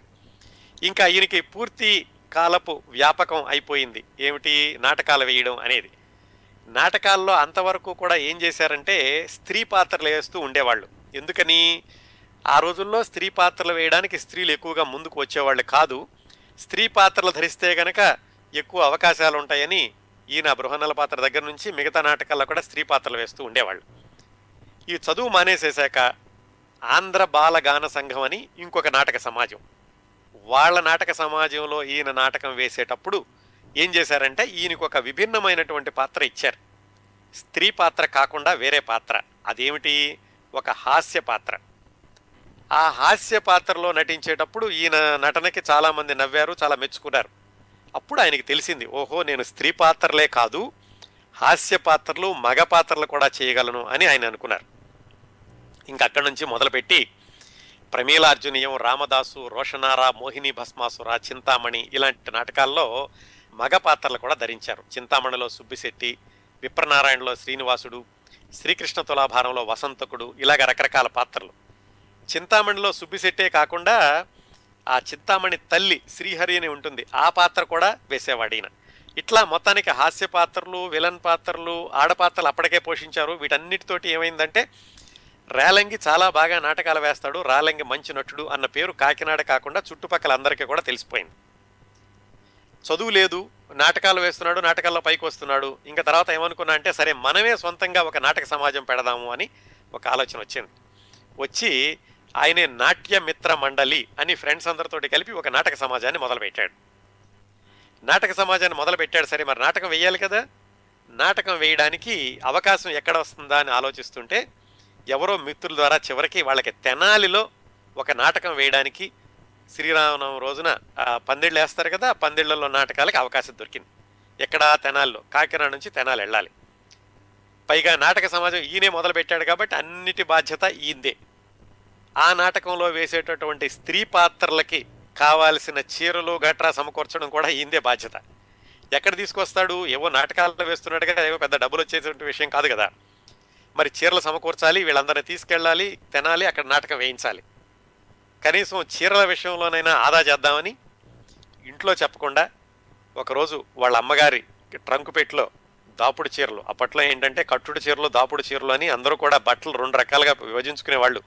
ఇంకా ఈయనకి పూర్తి కాలపు వ్యాపకం అయిపోయింది. ఏమిటి? నాటకాలు వేయడం అనేది. నాటకాల్లో అంతవరకు కూడా ఏం చేశారంటే స్త్రీ పాత్రలు వేస్తూ ఉండేవాళ్ళు. ఎందుకని? ఆ రోజుల్లో స్త్రీ పాత్రలు వేయడానికి స్త్రీలు ఎక్కువగా ముందుకు వచ్చేవాళ్ళు కాదు. స్త్రీ పాత్రలు ధరిస్తే గనక ఎక్కువ అవకాశాలు ఉంటాయని ఈయన బృహన్నల పాత్ర దగ్గర నుంచి మిగతా నాటకాల్లో కూడా స్త్రీ పాత్రలు వేస్తూ ఉండేవాళ్ళు. ఈ చదువు మానేసేశాక ఆంధ్ర బాల గాన సంఘం అని ఇంకొక నాటక సమాజం. వాళ్ళ నాటక సమాజంలో ఈయన నాటకం వేసేటప్పుడు ఏం చేశారంటే ఈయనకు ఒక విభిన్నమైనటువంటి పాత్ర ఇచ్చారు. స్త్రీ పాత్ర కాకుండా వేరే పాత్ర. అదేమిటి? ఒక హాస్య పాత్ర. ఆ హాస్య పాత్రలో నటించేటప్పుడు ఈయన నటనకి చాలామంది నవ్వారు చాలా మెచ్చుకున్నారు. అప్పుడు ఆయనకి తెలిసింది ఓహో నేను స్త్రీ పాత్రలే కాదు హాస్య పాత్రలు మగ పాత్రలు కూడా చేయగలను అని ఆయన అనుకున్నారు. ఇంకా అక్కడి నుంచి మొదలుపెట్టి ప్రమీలార్జునీయం రామదాసు రోషనారా మోహిని భస్మాసుర చింతామణి ఇలాంటి నాటకాల్లో మగ పాత్రలు కూడా ధరించారు. చింతామణిలో సుబ్బిశెట్టి విప్రనారాయణలో శ్రీనివాసుడు శ్రీకృష్ణ తులాభారంలో వసంతకుడు ఇలాగ రకరకాల పాత్రలు. చింతామణిలో సుబ్బిశెట్టే కాకుండా ఆ చింతామణి తల్లి శ్రీహరి అని ఉంటుంది. ఆ పాత్ర కూడా వేసేవాడు ఈయన. ఇట్లా మొత్తానికి హాస్య పాత్రలు విలన్ పాత్రలు ఆడపాత్రలు అప్పటికే పోషించారు. వీటన్నిటితోటి ఏమైందంటే రేలంగి చాలా బాగా నాటకాలు వేస్తాడు. రాలంగి మంచి నటుడు అన్న పేరు కాకినాడ కాకుండా చుట్టుపక్కల అందరికీ కూడా తెలిసిపోయింది. చదువు లేదు నాటకాలు వేస్తున్నాడు నాటకాల్లో పైకి వస్తున్నాడు. ఇంకా తర్వాత ఏమనుకున్నా అంటే సరే మనమే సొంతంగా ఒక నాటక సమాజం పెడదాము అని ఒక ఆలోచన వచ్చింది. వచ్చి ఆయనే నాట్య మిత్ర మండలి అని ఫ్రెండ్స్ అందరితోటి కలిపి ఒక నాటక సమాజాన్ని మొదలుపెట్టాడు. నాటక సమాజాన్ని మొదలుపెట్టాడు సరే మరి నాటకం వేయాలి కదా? నాటకం వేయడానికి అవకాశం ఎక్కడ వస్తుందా అని ఆలోచిస్తుంటే ఎవరో మిత్రుల ద్వారా చివరికి వాళ్ళకి తెనాలిలో ఒక నాటకం వేయడానికి శ్రీరామనవమి రోజున పందిళ్ళు వేస్తారు కదా పందిళ్ళలో పందిళ్ళలో అవకాశం దొరికింది. ఎక్కడా తెనాల్లో కాకినాడ నుంచి తెనాలి వెళ్ళాలి. పైగా నాటక సమాజం ఈయనే మొదలుపెట్టాడు కాబట్టి అన్నిటి బాధ్యత ఈయందే ఆ నాటకంలో వేసేటటువంటి స్త్రీ పాత్రలకి కావాల్సిన చీరలు గట్రా సమకూర్చడం కూడా ఈయందే బాధ్యత. ఎక్కడ తీసుకొస్తాడు? ఏవో నాటకాల్లో వేస్తున్నట్టుగా ఏవో పెద్ద డబ్బులు వచ్చేటువంటి విషయం కాదు కదా. మరి చీరలు సమకూర్చాలి వీళ్ళందరినీ తీసుకెళ్ళాలి తినాలి అక్కడ నాటకం వేయించాలి. కనీసం చీరల విషయంలోనైనా ఆదా చేద్దామని ఇంట్లో చెప్పకుండా ఒకరోజు వాళ్ళ అమ్మగారి ట్రంక్ పెట్టిలో దాపుడు చీరలు అప్పట్లో ఏంటంటే కట్టుడు చీరలు దాపుడు చీరలు అని అందరూ కూడా బట్టలు రెండు రకాలుగా విభజించుకునేవాళ్ళు.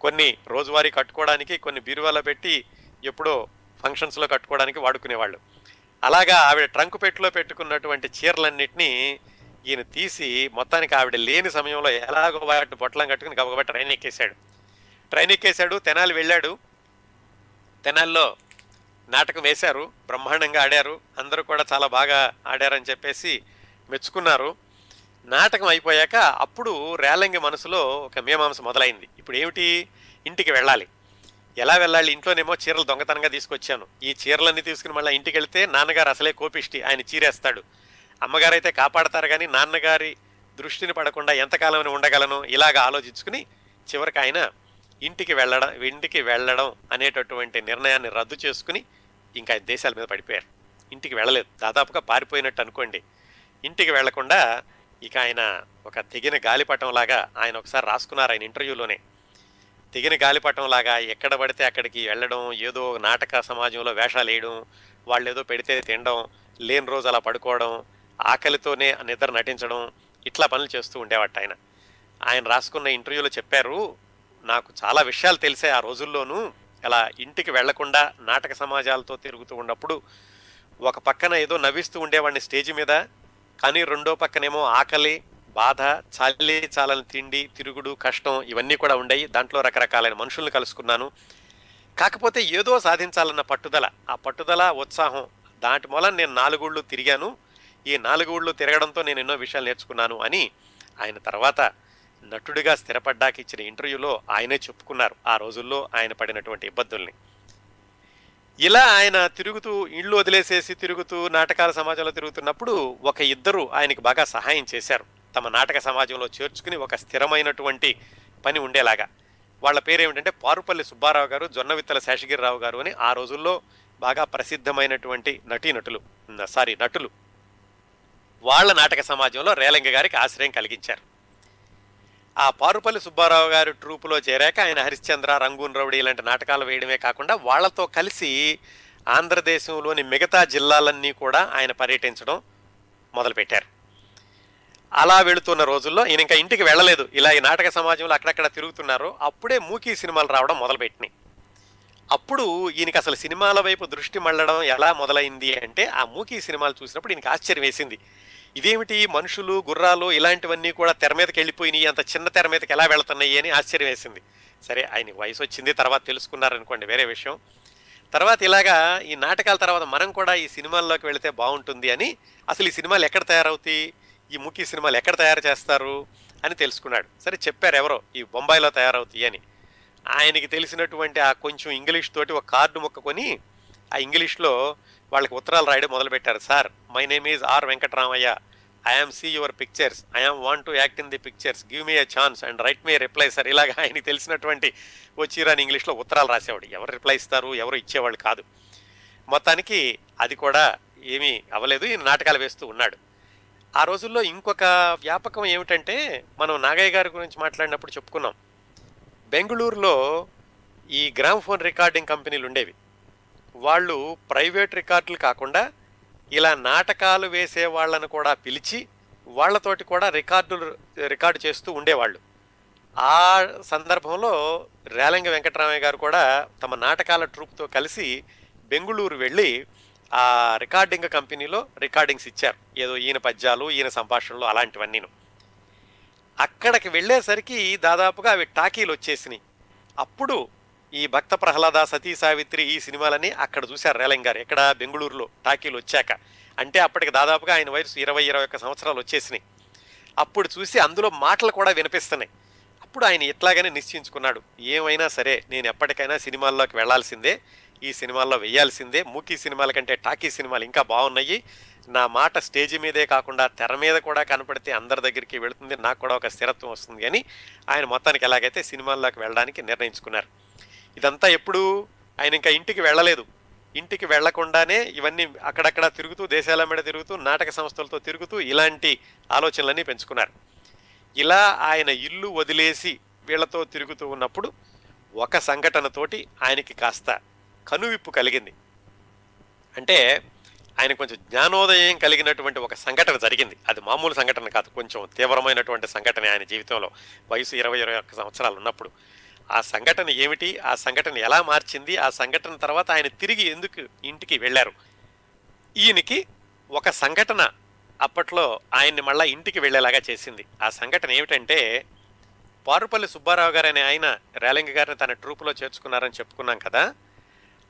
కొన్ని రోజువారీ కట్టుకోవడానికి కొన్ని బీరువాలో పెట్టి ఎప్పుడో ఫంక్షన్స్లో కట్టుకోవడానికి వాడుకునేవాళ్ళు. అలాగా ఆవిడ ట్రంక్ పెట్టిలో పెట్టుకున్నటువంటి చీరలన్నింటినీ ఈయన తీసి మొత్తానికి ఆవిడ లేని సమయంలో ఎలాగో వాటిని బొట్టలం కట్టుకుని గబగబా ట్రైన్ ఎక్కేశాడు. ట్రైన్ ఎక్కేశాడు తెనాలి వెళ్ళాడు. తెనాల్లో నాటకం వేశారు బ్రహ్మాండంగా ఆడారు అందరూ కూడా చాలా బాగా ఆడారని చెప్పేసి మెచ్చుకున్నారు. నాటకం అయిపోయాక అప్పుడు రేలంగి మనసులో ఒక మీమాంస మొదలైంది. ఇప్పుడు ఏమిటి? ఇంటికి వెళ్ళాలి. ఎలా వెళ్ళాలి? ఇంట్లోనేమో చీరలు దొంగతనంగా తీసుకొచ్చాను. ఈ చీరలన్నీ తీసుకుని మళ్ళీ ఇంటికి వెళితే నాన్నగారు అసలే కోపిష్టి. ఆయన చీరేస్తాడు. అమ్మగారు అయితే కాపాడతారు కానీ నాన్నగారి దృష్టిని పడకుండా ఎంతకాలం ఉండగలను? ఇలాగ ఆలోచించుకుని చివరికి ఆయన ఇంటికి వెళ్ళడం ఇంటికి వెళ్ళడం అనేటటువంటి నిర్ణయాన్ని రద్దు చేసుకుని ఇంకా దేశాల మీద పడిపోయారు. ఇంటికి వెళ్ళలేదు. దాదాపుగా పారిపోయినట్టు అనుకోండి. ఇంటికి వెళ్ళకుండా ఇక ఆయన ఒక తెగిన గాలిపటం లాగా ఆయన ఒకసారి రాసుకున్నారు ఆయన ఇంటర్వ్యూలోనే. తెగిన గాలిపటంలాగా ఎక్కడ పడితే అక్కడికి వెళ్ళడం ఏదో నాటక సమాజంలో వేషాలు వేయడం వాళ్ళు ఏదో పెడితే తినడం లేని రోజు అలా పడుకోవడం ఆకలితోనే నిద్ర నటించడం ఇట్లా పనులు చేస్తూ ఉండేవాట ఆయన. ఆయన రాసుకున్న ఇంటర్వ్యూలో చెప్పారు నాకు చాలా విషయాలు తెలిసే ఆ రోజుల్లోనూ అలా ఇంటికి వెళ్ళకుండా నాటక సమాజాలతో తిరుగుతూ ఉన్నప్పుడు ఒక పక్కన ఏదో నవ్విస్తూ ఉండేవాడిని స్టేజ్ మీద. కానీ రెండో పక్కనేమో ఆకలి బాధ చాలి చాలని తిండి తిరుగుడు కష్టం ఇవన్నీ కూడా ఉండయి. దాంట్లో రకరకాలైన మనుషుల్ని కలుసుకున్నాను. కాకపోతే ఏదో సాధించాలన్న పట్టుదల. ఆ పట్టుదల ఉత్సాహం దాటి మూలం నేను నాలుగుళ్ళు తిరిగాను. ఈ నాలుగుళ్ళు తిరగడంతో నేను ఎన్నో విషయాలు నేర్చుకున్నాను అని ఆయన తర్వాత నటుడిగా స్థిరపడ్డాక ఇచ్చిన ఇంటర్వ్యూలో ఆయనే చెప్పుకున్నారు. ఆ రోజుల్లో ఆయన పడినటువంటి ఇబ్బందుల్ని. ఇలా ఆయన తిరుగుతూ ఇళ్ళు వదిలేసేసి తిరుగుతూ నాటకాల సమాజంలో తిరుగుతున్నప్పుడు ఒక ఇద్దరు ఆయనకి బాగా సహాయం చేశారు. తమ నాటక సమాజంలో చేర్చుకుని ఒక స్థిరమైనటువంటి పని ఉండేలాగా. వాళ్ళ పేరేమిటంటే పారుపల్లి సుబ్బారావు గారు జొన్నవిత్తల శేషగిరిరావు గారు అని ఆ రోజుల్లో బాగా ప్రసిద్ధమైనటువంటి నటీనటులు సారీ నటులు. వాళ్ళ నాటక సమాజంలో రేలంగి గారికి ఆశ్రయం కలిగించారు. ఆ పారుపల్లి సుబ్బారావు గారి ట్రూపులో చేరాక ఆయన హరిశ్చంద్ర రంగూన్ రౌడీ ఇలాంటి నాటకాలు వేయడమే కాకుండా వాళ్ళతో కలిసి ఆంధ్రదేశంలోని మిగతా జిల్లాలన్నీ కూడా ఆయన పర్యటించడం మొదలుపెట్టారు. అలా వెళుతున్న రోజుల్లో ఈయన ఇంకా ఇంటికి వెళ్ళలేదు. ఇలా ఈ నాటక సమాజంలో అక్కడక్కడ తిరుగుతున్నారు. అప్పుడే మూకీ సినిమాలు రావడం మొదలుపెట్టినాయి. అప్పుడు ఈయనకి అసలు సినిమాల వైపు దృష్టి మళ్ళడం ఎలా మొదలైంది అంటే ఆ మూకీ సినిమాలు చూసినప్పుడు ఈయనకి ఆశ్చర్యం వేసింది. ఇదేమిటి మనుషులు గుర్రాలు ఇలాంటివన్నీ కూడా తెర మీదకి వెళ్ళిపోయినాయి అంత చిన్న తెర మీదకి ఎలా వెళ్తున్నాయి అని ఆశ్చర్యం వేసింది. సరే ఆయనకి వయసు వచ్చింది తర్వాత తెలుసుకున్నారనుకోండి వేరే విషయం. తర్వాత ఇలాగా ఈ నాటకాల తర్వాత మనం కూడా ఈ సినిమాల్లోకి వెళితే బాగుంటుంది అని అసలు ఈ సినిమాలు ఎక్కడ తయారవుతాయి? ఈ ముఖ్య సినిమాలు ఎక్కడ తయారు చేస్తారు? అని తెలుసుకున్నాడు. సరే చెప్పారు ఎవరో ఈ బొంబాయిలో తయారవుతాయి అని. ఆయనకి తెలిసినటువంటి ఆ కొంచెం ఇంగ్లీష్ తోటి ఒక కార్డు ముక్క కొని ఆ ఇంగ్లీష్లో వాళ్ళకి ఉత్తరాలు రాయడం మొదలుపెట్టారు. Sir my name is R Venkataramayya. I'm see your pictures. I'm want to act in the pictures. Give me a chance and write me reply sir. ఇలాగ ఆయనకి తెలిసినటువంటి వచ్చిరాని ఇంగ్లీష్లో ఉత్తరాలు రాసేవాడు. ఎవరు రిప్లై ఇస్తారు? ఎవరు ఇచ్చేవాళ్ళు కాదు. మొత్తానికి అది కూడా ఏమీ అవ్వలేదు. ఈయన నాటకాలు వేస్తూ ఉన్నాడు. ఆ రోజుల్లో ఇంకొక వ్యాపకం ఏమిటంటే మనం నాగయ్య గారి గురించి మాట్లాడినప్పుడు చెప్పుకున్నాం. బెంగళూరులో ఈ గ్రామ్ఫోన్ రికార్డింగ్ కంపెనీలు ఉండేవి. వాళ్ళు ప్రైవేట్ రికార్డులు కాకుండా ఇలా నాటకాలు వేసే వాళ్ళను కూడా పిలిచి వాళ్ళతోటి కూడా రికార్డులు రికార్డు చేస్తూ ఉండేవాళ్ళు. ఆ సందర్భంలో రేలంగ వెంకటరామయ్య గారు కూడా తమ నాటకాల ట్రూప్తో కలిసి బెంగుళూరు వెళ్ళి ఆ రికార్డింగ్ కంపెనీలో రికార్డింగ్స్ ఇచ్చారు. ఏదో ఈయన పద్యాలు ఈయన సంభాషణలు అలాంటివన్నీను. అక్కడికి వెళ్ళేసరికి దాదాపుగా అవి టాకీలు వచ్చేసినాయి అప్పుడు ఈ భక్త ప్రహ్లాద సతీ సావిత్రి ఈ సినిమాలని అక్కడ చూశారు రేలంగ్ గారు. ఎక్కడ బెంగళూరులో టాకీలు వచ్చాక. అంటే అప్పటికి దాదాపుగా ఆయన వయసు ఇరవై ఇరవై ఒక్క సంవత్సరాలు వచ్చేసినాయి. అప్పుడు చూసి అందులో మాటలు కూడా వినిపిస్తున్నాయి. అప్పుడు ఆయన ఇట్లాగనే నిశ్చయించుకున్నాడు. ఏమైనా సరే నేను ఎప్పటికైనా సినిమాల్లోకి వెళ్ళాల్సిందే ఈ సినిమాల్లో వెయ్యాల్సిందే మూకీ సినిమాల కంటే టాకీ సినిమాలు ఇంకా బాగున్నాయి. నా మాట స్టేజ్ మీదే కాకుండా తెర మీద కూడా కనపడితే అందరి దగ్గరికి వెళుతుంది నాకు కూడా ఒక స్థిరత్వం వస్తుంది అని ఆయన మొత్తానికి ఎలాగైతే సినిమాల్లోకి వెళ్ళడానికి నిర్ణయించుకున్నారు. ఇదంతా ఎప్పుడు ఆయన ఇంకా ఇంటికి వెళ్ళలేదు. ఇంటికి వెళ్ళకుండానే ఇవన్నీ అక్కడక్కడ తిరుగుతూ దేశాల మీద తిరుగుతూ నాటక సంస్థలతో తిరుగుతూ ఇలాంటి ఆలోచనలన్నీ పెంచుకున్నారు. ఇలా ఆయన ఇల్లు వదిలేసి వీళ్ళతో తిరుగుతూ ఉన్నప్పుడు ఒక సంఘటనతోటి ఆయనకి కాస్త కనువిప్పు కలిగింది. అంటే ఆయన కొంచెం జ్ఞానోదయం కలిగినటువంటి ఒక సంఘటన జరిగింది. అది మామూలు సంఘటన కాదు కొంచెం తీవ్రమైనటువంటి సంఘటన ఆయన జీవితంలో. వయసు ఇరవై ఇరవై ఒక్క సంవత్సరాలు ఉన్నప్పుడు ఆ సంఘటన ఏమిటి? ఆ సంఘటన ఎలా మార్చింది? ఆ సంఘటన తర్వాత ఆయన తిరిగి ఎందుకు ఇంటికి వెళ్ళారు? ఈయనకి ఒక సంఘటన అప్పట్లో ఆయన్ని మళ్ళా ఇంటికి వెళ్ళేలాగా చేసింది. ఆ సంఘటన ఏమిటంటే పారుపల్లి సుబ్బారావు గారు అనే ఆయన రేలింగ గారిని తన ట్రూపులో చేర్చుకున్నారని చెప్పుకున్నాం కదా.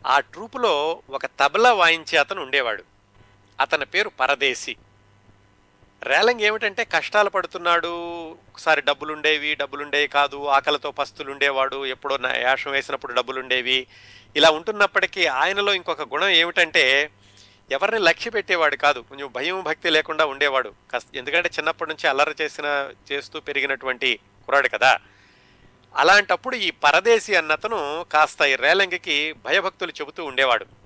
ఆ ట్రూపులో ఒక తబలా వాయించే అతను ఉండేవాడు. అతని పేరు పరదేశి. రేలంగ్ ఏమిటంటే కష్టాలు పడుతున్నాడు. ఒకసారి డబ్బులుండేవి డబ్బులుండేవి కాదు. ఆకలితో పస్తులుండేవాడు. ఎప్పుడో నా యాషం వేసినప్పుడు డబ్బులుండేవి. ఇలా ఉంటున్నప్పటికీ ఆయనలో ఇంకొక గుణం ఏమిటంటే ఎవరిని లక్ష్య పెట్టేవాడు కాదు. కొంచెం భయం భక్తి లేకుండా ఉండేవాడు. ఎందుకంటే చిన్నప్పటి నుంచి అల్లరి చేసిన చేస్తూ పెరిగినటువంటి కుర్రాడు కదా. అలాంటప్పుడు ఈ పరదేశి అన్నతను కాస్త ఈ రేలంగికి భయభక్తులు చెబుతూ ఉండేవాడు.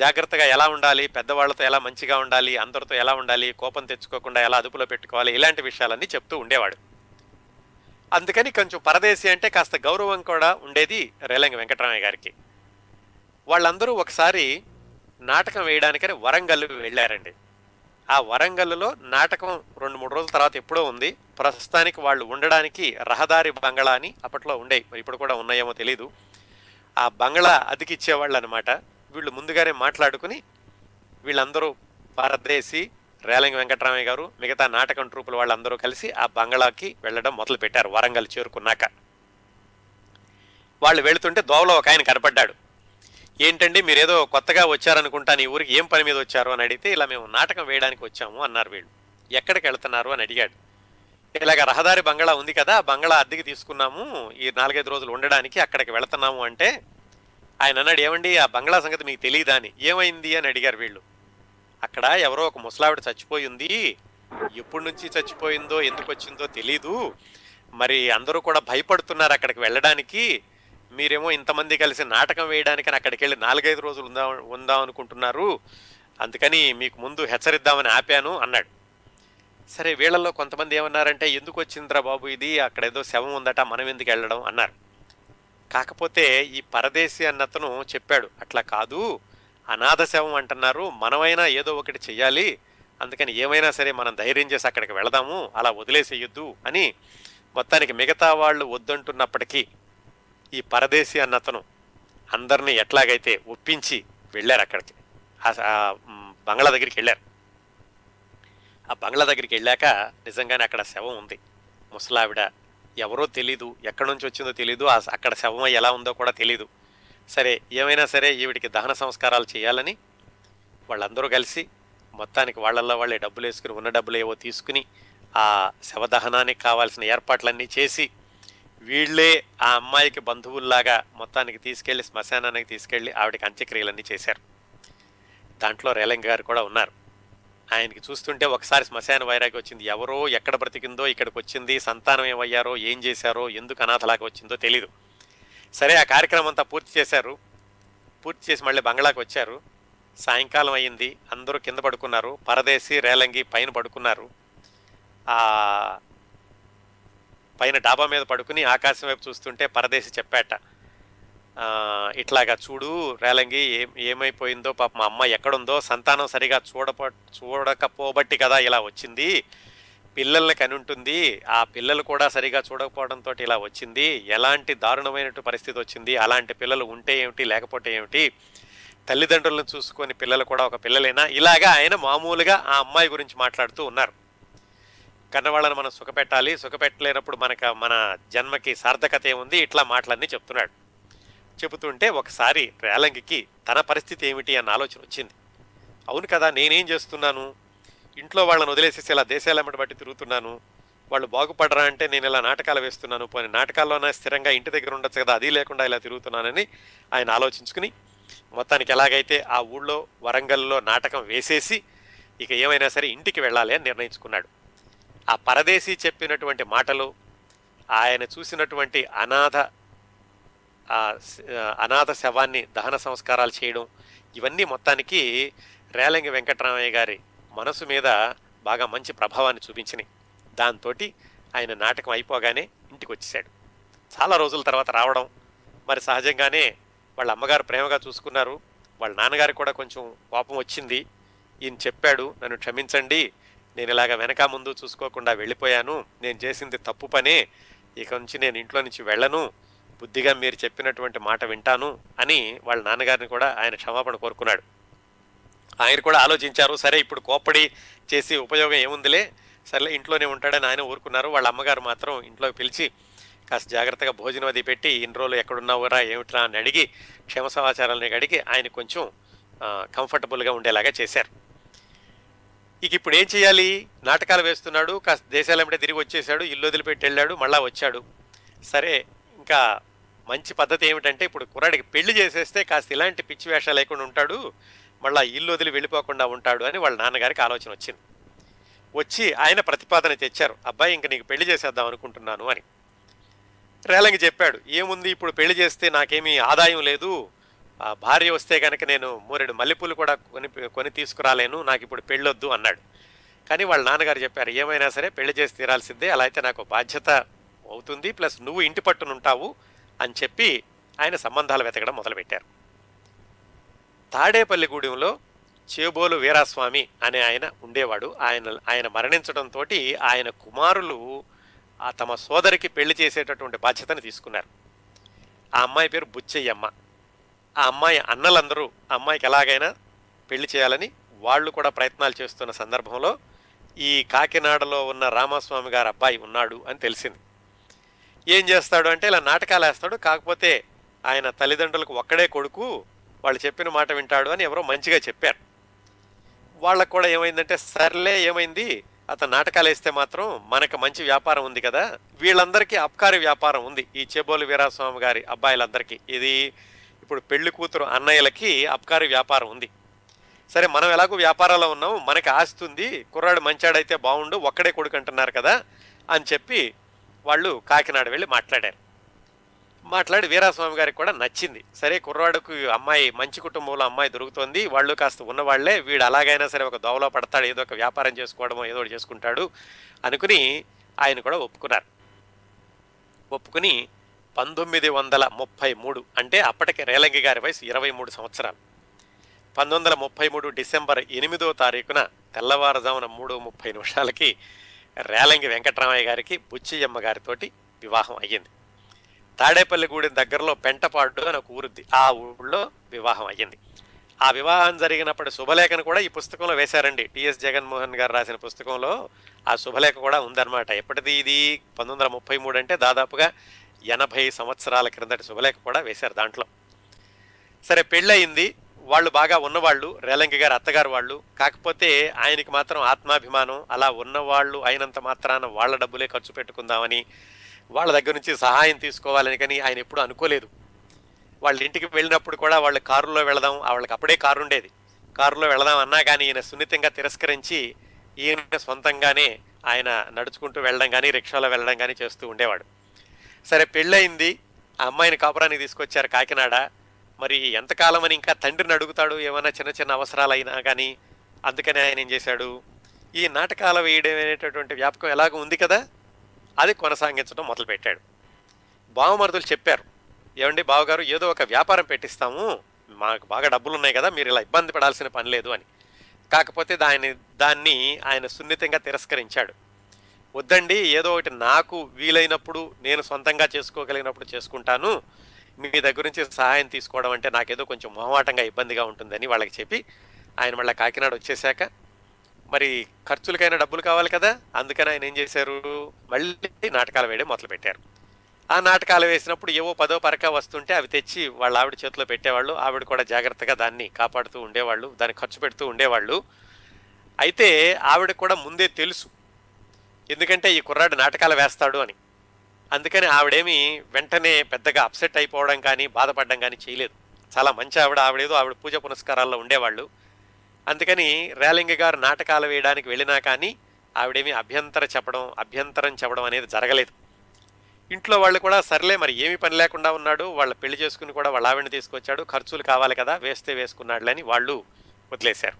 జాగ్రత్తగా ఎలా ఉండాలి పెద్దవాళ్ళతో ఎలా మంచిగా ఉండాలి అందరితో ఎలా ఉండాలి కోపం తెచ్చుకోకుండా ఎలా అదుపులో పెట్టుకోవాలి ఇలాంటి విషయాలన్నీ చెప్తూ ఉండేవాడు. అందుకని కొంచెం పరదేశి అంటే కాస్త గౌరవం కూడా ఉండేది రేలంగి వెంకటరామయ్య గారికి. వాళ్ళందరూ ఒకసారి నాటకం వేయడానికని వరంగల్ వెళ్ళారండి. ఆ వరంగల్లో నాటకం రెండు మూడు రోజుల తర్వాత ఎప్పుడో ఉంది. ప్రస్తుతానికి వాళ్ళు ఉండడానికి రహదారి బంగళా అని అప్పట్లో ఉండేవి. ఇప్పుడు కూడా ఉన్నాయేమో తెలీదు. ఆ బంగళా అతికిచ్చేవాళ్ళు అనమాట వీళ్ళు ముందుగానే మాట్లాడుకుని వీళ్ళందరూ పారద్రేసి రేలంగి వెంకటరామయ్య గారు మిగతా నాటకం ట్రూపుల వాళ్ళందరూ కలిసి ఆ బంగళాకి వెళ్ళడం మొదలు పెట్టారు వరంగల్ చేరుకున్నాక. వాళ్ళు వెళుతుంటే దోవలో ఒక ఆయన కనపడ్డాడు. ఏంటండి మీరేదో కొత్తగా వచ్చారనుకుంటా నీ ఊరికి ఏం పని మీద వచ్చారు? అని అడిగితే ఇలా మేము నాటకం వేయడానికి వచ్చాము అన్నారు వీళ్ళు. ఎక్కడికి వెళ్తున్నారు? అని అడిగాడు. ఇలాగ రహదారి బంగళా ఉంది కదా బంగ్లా బంగళా అద్దెకి తీసుకున్నాము ఈ నాలుగైదు రోజులు ఉండడానికి అక్కడికి వెళుతున్నాము అంటే ఆయన అన్నాడు ఏమండి ఆ బంగ్లా సంగతి మీకు తెలియదా అని. ఏమైంది? అని అడిగారు వీళ్ళు. అక్కడ ఎవరో ఒక ముసలావిడ చచ్చిపోయింది ఎప్పుడు ఎప్పటి నుంచి చచ్చిపోయిందో ఎందుకు వచ్చిందో తెలీదు. మరి అందరూ కూడా భయపడుతున్నారు అక్కడికి వెళ్ళడానికి. మీరేమో ఇంతమంది కలిసి నాటకం వేయడానికని అక్కడికి వెళ్ళి నాలుగైదు రోజులు ఉందా ఉందాం అనుకుంటున్నారు. అందుకని మీకు ముందు హెచ్చరిద్దామని ఆపాను అన్నాడు. సరే వీళ్ళల్లో కొంతమంది ఏమన్నారంటే ఎందుకు వచ్చిందిరా బాబు ఇది? అక్కడ ఏదో శవం ఉందట మనం ఎందుకు వెళ్ళడం? అన్నారు. కాకపోతే ఈ పరదేశి అన్నతను చెప్పాడు. అట్లా కాదు. అనాథ శవం అంటున్నారు. మనమైనా ఏదో ఒకటి చెయ్యాలి. అందుకని ఏమైనా సరే మనం ధైర్యం చేసి అక్కడికి వెళదాము. అలా వదిలేసేయొద్దు అని మొత్తానికి మిగతా వాళ్ళు వద్దంటున్నప్పటికీ ఈ పరదేశీ అన్నతను అందరినీ ఎట్లాగైతే ఒప్పించి వెళ్ళారు అక్కడికి. ఆ- బంగ్లా దగ్గరికి వెళ్ళారు. ఆ బంగ్లా దగ్గరికి వెళ్ళాక నిజంగానే అక్కడ శవం ఉంది. ముసలావిడ ఎవరో తెలీదు ఎక్కడి నుంచి వచ్చిందో తెలీదు అక్కడ శవం ఎలా ఉందో కూడా తెలీదు. సరే ఏమైనా సరే ఈవిడికి దహన సంస్కారాలు చేయాలని వాళ్ళందరూ కలిసి మొత్తానికి వాళ్ళల్లో వాళ్ళే డబ్బులు వేసుకుని ఉన్న డబ్బులు ఏవో తీసుకుని ఆ శవదహనానికి కావాల్సిన ఏర్పాట్లన్నీ చేసి వీళ్ళే ఆ అమ్మాయికి బంధువుల్లాగా మొత్తానికి తీసుకెళ్ళి శ్మశానానికి తీసుకెళ్ళి ఆవిడకి అంత్యక్రియలన్నీ చేశారు. దాంట్లో రేలంగి గారు కూడా ఉన్నారు. ఆయనకి చూస్తుంటే ఒకసారి శ్మశాన వైరాగి వచ్చింది. ఎవరో ఎక్కడ బ్రతికిందో ఇక్కడికి వచ్చింది సంతానం ఏమయ్యారో ఏం చేశారో ఎందుకు అనాథలాగా వచ్చిందో తెలీదు. సరే ఆ కార్యక్రమం అంతా పూర్తి చేశారు. పూర్తి చేసి మళ్ళీ బంగ్లాకి వచ్చారు. సాయంకాలం అయ్యింది. అందరూ కింద పడుకున్నారు. పరదేశి రేలంగి పైన పడుకున్నారు. ఆ పైన డాబా మీద పడుకుని ఆకాశం వైపు చూస్తుంటే పరదేశి చెప్పాట ఇట్లాగా చూడు రేలంగి ఏం ఏమైపోయిందో పాప మా అమ్మ ఎక్కడుందో సంతానం సరిగా చూడప చూడకపోబట్టి కదా ఇలా వచ్చింది. పిల్లల్ని కని ఉంటుంది ఆ పిల్లలు కూడా సరిగా చూడకపోవడంతో ఇలా వచ్చింది. ఎలాంటి దారుణమైనటువంటి పరిస్థితి వచ్చింది? అలాంటి పిల్లలు ఉంటే ఏమిటి? లేకపోతే ఏమిటి? తల్లిదండ్రులను చూసుకొని పిల్లలు కూడా ఒక పిల్లలేనా? ఇలాగా ఆయన మామూలుగా ఆ అమ్మాయి గురించి మాట్లాడుతూ ఉన్నారు. కన్నవాళ్ళని మనం సుఖపెట్టాలి. సుఖపెట్టలేనప్పుడు మనకు మన జన్మకి సార్థకత ఏముంది? ఇట్లా మాటలన్నీ చెప్తున్నాడు. చెబుతుంటే ఒకసారి రేలంగికి తన పరిస్థితి ఏమిటి అన్న ఆలోచన వచ్చింది. అవును కదా నేనేం చేస్తున్నాను? ఇంట్లో వాళ్ళని వదిలేసేసి ఇలా దేశాలమ్మటి బట్టి తిరుగుతున్నాను. వాళ్ళు బాగుపడరా అంటే నేను ఇలా నాటకాలు వేస్తున్నాను. పోనీ నాటకాల్లోనే స్థిరంగా ఇంటి దగ్గర ఉండొచ్చు కదా అది లేకుండా ఇలా తిరుగుతున్నానని ఆయన ఆలోచించుకుని మొత్తానికి ఎలాగైతే ఆ ఊళ్ళో వరంగల్లో నాటకం వేసేసి ఇక ఏమైనా సరే ఇంటికి వెళ్ళాలి అని నిర్ణయించుకున్నాడు. ఆ పరదేశీ చెప్పినటువంటి మాటలు ఆయన చూసినటువంటి అనాథ అనాథ శవాన్ని దహన సంస్కారాలు చేయడం ఇవన్నీ మొత్తానికి రేలంగి వెంకటరామయ్య గారి మనసు మీద బాగా మంచి ప్రభావాన్ని చూపించినాయి. దాంతో ఆయన నాటకం అయిపోగానే ఇంటికి వచ్చేసాడు చాలా రోజుల తర్వాత రావడం మరి సహజంగానే వాళ్ళ అమ్మగారు ప్రేమగా చూసుకున్నారు. వాళ్ళ నాన్నగారికి కూడా కొంచెం కోపం వచ్చింది. ఈయన చెప్పాడు నన్ను క్షమించండి నేను ఇలాగ వెనక ముందు చూసుకోకుండా వెళ్ళిపోయాను. నేను చేసింది తప్పు పనే. ఇక నుంచి నేను ఇంట్లో నుంచి వెళ్ళను. బుద్ధిగా మీరు చెప్పినటువంటి మాట వింటాను అని వాళ్ళ నాన్నగారిని కూడా ఆయన క్షమాపణ కోరుకున్నాడు. ఆయన కూడా ఆలోచించారు సరే ఇప్పుడు కోప్పడి చేసి ఉపయోగం ఏముందిలే సర్లే ఇంట్లోనే ఉంటాడని ఆయన ఊరుకున్నారు. వాళ్ళ అమ్మగారు మాత్రం ఇంట్లోకి పిలిచి కాస్త జాగ్రత్తగా భోజనం అది పెట్టి ఇన్ని రోజులు ఎక్కడున్నావురా ఏమిట్రా? అని అడిగి క్షమ సమాచారాలని అడిగి ఆయన కొంచెం కంఫర్టబుల్గా ఉండేలాగా చేశారు. ఇక ఇప్పుడు ఏం చేయాలి? నాటకాలు వేస్తున్నాడు కాస్త దేశాలంటే తిరిగి వచ్చేసాడు ఇల్లు వదిలిపెట్టి వెళ్ళాడు మళ్ళా వచ్చాడు. సరే ఇంకా మంచి పద్ధతి ఏమిటంటే ఇప్పుడు కుర్రాడికి పెళ్ళి చేసేస్తే కాస్త ఇలాంటి పిచ్చి వేషాలు లేకుండా ఉంటాడు మళ్ళీ ఇల్లు వదిలి వెళ్ళిపోకుండా ఉంటాడు అని వాళ్ళ నాన్నగారికి ఆలోచన వచ్చింది. వచ్చి ఆయన ప్రతిపాదన తెచ్చారు. అబ్బాయి ఇంక నీకు పెళ్ళి చేసేద్దాం అనుకుంటున్నాను అని. రేలంగి చెప్పాడు. ఏముంది ఇప్పుడు పెళ్ళి చేస్తే నాకేమీ ఆదాయం లేదు. ఆ భార్య వస్తే కనుక నేను మూరెడు మల్లెపూలు కూడా కొని కొని తీసుకురాలేను. నాకు ఇప్పుడు పెళ్ళొద్దు అన్నాడు. కానీ వాళ్ళ నాన్నగారు చెప్పారు ఏమైనా సరే పెళ్ళి చేసి తీరాల్సిందే. అలా అయితే నాకు బాధ్యత అవుతుంది. ప్లస్ నువ్వు ఇంటి పట్టునుంటావు. అని చెప్పి ఆయన సంబంధాలు వెతకడం మొదలుపెట్టారు. తాడేపల్లిగూడెంలో చేబోలు వీరాస్వామి అనే ఆయన ఉండేవాడు. ఆయన ఆయన మరణించడంతో ఆయన కుమారులు ఆ తమ సోదరికి పెళ్ళి చేసేటటువంటి బాధ్యతను తీసుకున్నారు. ఆ అమ్మాయి పేరు బుచ్చయ్యమ్మ. ఆ అమ్మాయి అన్నలందరూ అమ్మాయికి ఎలాగైనా పెళ్ళి చేయాలని వాళ్ళు కూడా ప్రయత్నాలు చేస్తున్న సందర్భంలో ఈ కాకినాడలో ఉన్న రామస్వామి గారు అబ్బాయి ఉన్నాడు అని తెలిసింది. ఏం చేస్తాడు అంటే ఇలా నాటకాలు వేస్తాడు. కాకపోతే ఆయన తల్లిదండ్రులకు ఒక్కడే కొడుకు వాళ్ళు చెప్పిన మాట వింటాడు అని ఎవరో మంచిగా చెప్పారు. వాళ్ళకు కూడా ఏమైందంటే సర్లే ఏమైంది? అతను నాటకాలు వేస్తే మాత్రం మనకు మంచి వ్యాపారం ఉంది కదా. వీళ్ళందరికీ అబ్కారి వ్యాపారం ఉంది. ఈ చెబోలు వీరాస్వామి గారి అబ్బాయిలందరికీ. ఇది ఇప్పుడు పెళ్ళి కూతురు అన్నయ్యలకి అబ్కారి వ్యాపారం ఉంది. సరే మనం ఎలాగో వ్యాపారాల్లో ఉన్నాం. మనకి ఆస్తుంది ఉంది. కుర్రాడు మంచాడైతే బాగుండు ఒక్కడే కొడుకు అంటున్నారు కదా అని చెప్పి వాళ్ళు కాకినాడ వెళ్ళి మాట్లాడారు. మాట్లాడి వీరాస్వామి గారికి కూడా నచ్చింది. సరే కుర్రాడుకు అమ్మాయి మంచి కుటుంబంలో అమ్మాయి దొరుకుతోంది. వాళ్ళు కాస్త ఉన్నవాళ్ళే వీడు అలాగైనా సరే ఒక దోవలో పడతాడు ఏదో ఒక వ్యాపారం చేసుకోవడమో ఏదో ఒకటి చేసుకుంటాడు అనుకుని ఆయన కూడా ఒప్పుకున్నారు. ఒప్పుకుని పంతొమ్మిది వందల ముప్పై మూడు అంటే అప్పటికి రేలంగి గారి వయసు ఇరవై మూడు సంవత్సరాలు. పంతొమ్మిది వందల ముప్పై మూడు డిసెంబర్ ఎనిమిదో తారీఖున తెల్లవారుజామున మూడు ముప్పై నిమిషాలకి రేలంగి వెంకటరామయ్య గారికి బుచ్చియమ్మ గారితోటి వివాహం అయ్యింది. తాడేపల్లిగూడెం దగ్గరలో పెంటపాడు అని ఒక ఊరుద్ది ఆ ఊళ్ళో వివాహం అయ్యింది. ఆ వివాహం జరిగినప్పటి శుభలేఖను కూడా ఈ పుస్తకంలో వేశారండి. టిఎస్ జగన్మోహన్ గారు రాసిన పుస్తకంలో ఆ శుభలేఖ కూడా ఉందన్నమాట. ఎప్పటిది ఇది? పంతొమ్మిది వందల ముప్పై మూడు అంటే దాదాపుగా ఎనభై సంవత్సరాల క్రిందటి శుభలేఖ కూడా వేశారు దాంట్లో. సరే పెళ్ళయింది. వాళ్ళు బాగా ఉన్నవాళ్ళు రేలంగి గారు అత్తగారు వాళ్ళు. కాకపోతే ఆయనకి మాత్రం ఆత్మాభిమానం అలా ఉన్నవాళ్ళు అయినంత మాత్రాన వాళ్ళ డబ్బులే ఖర్చు పెట్టుకుందామని వాళ్ళ దగ్గర నుంచి సహాయం తీసుకోవాలని కానీ ఆయన ఎప్పుడూ అనుకోలేదు. వాళ్ళ ఇంటికి వెళ్ళినప్పుడు కూడా వాళ్ళు కారులో వెళదాం వాళ్ళకి అప్పుడే కారు ఉండేది. కారులో వెళదాం అన్నా కానీ ఈయన సున్నితంగా తిరస్కరించి ఈయన సొంతంగానే ఆయన నడుచుకుంటూ వెళ్ళడం కానీ రిక్షాలో వెళ్ళడం కానీ చేస్తూ ఉండేవాడు. సరే పెళ్ళయింది ఆ అమ్మాయిని కాపురానికి తీసుకొచ్చారు కాకినాడ. మరి ఎంతకాలం అని ఇంకా తండ్రిని అడుగుతాడు? ఏమైనా చిన్న చిన్న అవసరాలు అయినా కానీ అందుకనే ఆయన ఏం చేశాడు? ఈ నాటకాల వేయడం అనేటటువంటి వ్యాపకం ఎలాగో ఉంది కదా అది కొనసాగించడం మొదలుపెట్టాడు. బావమరుదులు చెప్పారు ఏమండి బావగారు ఏదో ఒక వ్యాపారం పెట్టిస్తాము మాకు బాగా డబ్బులు ఉన్నాయి కదా మీరు ఇలా ఇబ్బంది పడాల్సిన పని లేదు అని. కాకపోతే దాని దాన్ని ఆయన సున్నితంగా తిరస్కరించాడు. వద్దండి ఏదో ఒకటి నాకు వీలైనప్పుడు నేను సొంతంగా చేసుకోగలిగినప్పుడు చేసుకుంటాను మీ దగ్గర నుంచి సహాయం తీసుకోవడం అంటే నాకేదో కొంచెం మొహమాటంగా ఇబ్బందిగా ఉంటుందని వాళ్ళకి చెప్పి ఆయన మళ్ళీ కాకినాడ వచ్చేసాక మరి ఖర్చులకైనా డబ్బులు కావాలి కదా? అందుకని ఆయన ఏం చేశారు? మళ్ళీ నాటకాలు వేయడం మొదలుపెట్టారు. ఆ నాటకాలు వేసినప్పుడు ఏవో పదో పరక వస్తుంటే అవి తెచ్చి వాళ్ళ ఆవిడ చేతిలో పెట్టేవాళ్ళు. ఆవిడ కూడా జాగ్రత్తగా దాన్ని కాపాడుతూ ఉండేవాళ్ళు దాన్ని ఖర్చు పెడుతూ ఉండేవాళ్ళు. అయితే ఆవిడ కూడా ముందే తెలుసు. ఎందుకంటే ఈ కుర్రాడు నాటకాలు వేస్తాడు అని. అందుకని ఆవిడేమి వెంటనే పెద్దగా అప్సెట్ అయిపోవడం కానీ బాధపడడం కానీ చేయలేదు. చాలా మంచి ఆవిడ ఆవిడేదో ఆవిడ పూజ పునస్కారాల్లో ఉండేవాళ్ళు. అందుకని రేలింగ గారు నాటకాలు వేయడానికి వెళ్ళినా కానీ ఆవిడేమి అభ్యంతర చెప్పడం అభ్యంతరం చెప్పడం అనేది జరగలేదు. ఇంట్లో వాళ్ళు కూడా సర్లే మరి ఏమి పని లేకుండా ఉన్నాడు వాళ్ళ పెళ్ళి చేసుకుని కూడా వాళ్ళ ఆవిడని తీసుకొచ్చాడు ఖర్చులు కావాలి కదా వేస్తే వేసుకున్నాడులని వాళ్ళు వదిలేశారు.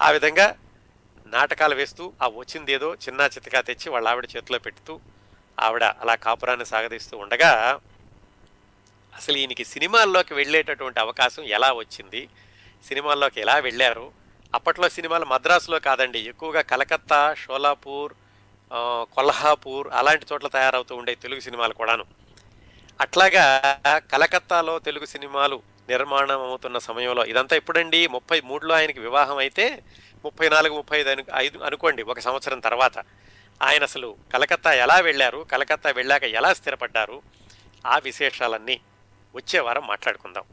ఆ విధంగా నాటకాలు వేస్తూ ఆ వచ్చిందేదో చిన్న చితకా తెచ్చి వాళ్ళ ఆవిడ చేతిలో పెడుతూ ఆవిడ అలా కాపురాన్ని సాగదీస్తూ ఉండగా అసలు ఈయనకి సినిమాల్లోకి వెళ్ళేటటువంటి అవకాశం ఎలా వచ్చింది? సినిమాల్లోకి ఎలా వెళ్ళారు? అప్పట్లో సినిమాలు మద్రాసులో కాదండి ఎక్కువగా కలకత్తా షోలాపూర్ కొల్హాపూర్ అలాంటి చోట్ల తయారవుతూ ఉండే తెలుగు సినిమాలు కూడాను. అట్లాగా కలకత్తాలో తెలుగు సినిమాలు నిర్మాణం అవుతున్న సమయంలో ఇదంతా ఎప్పుడండి? ముప్పై మూడులో ఆయనకి వివాహం అయితే ముప్పై నాలుగు ముప్పై ఐదు ఐదు అనుకోండి ఒక సంవత్సరం తర్వాత. ఆయన అసలు కలకత్తా ఎలా వెళ్ళారు కలకత్తా వెళ్ళాక ఎలా స్థిరపడ్డారు ఆ విశేషాలన్నీ వచ్చే వారం మాట్లాడుకుందాం.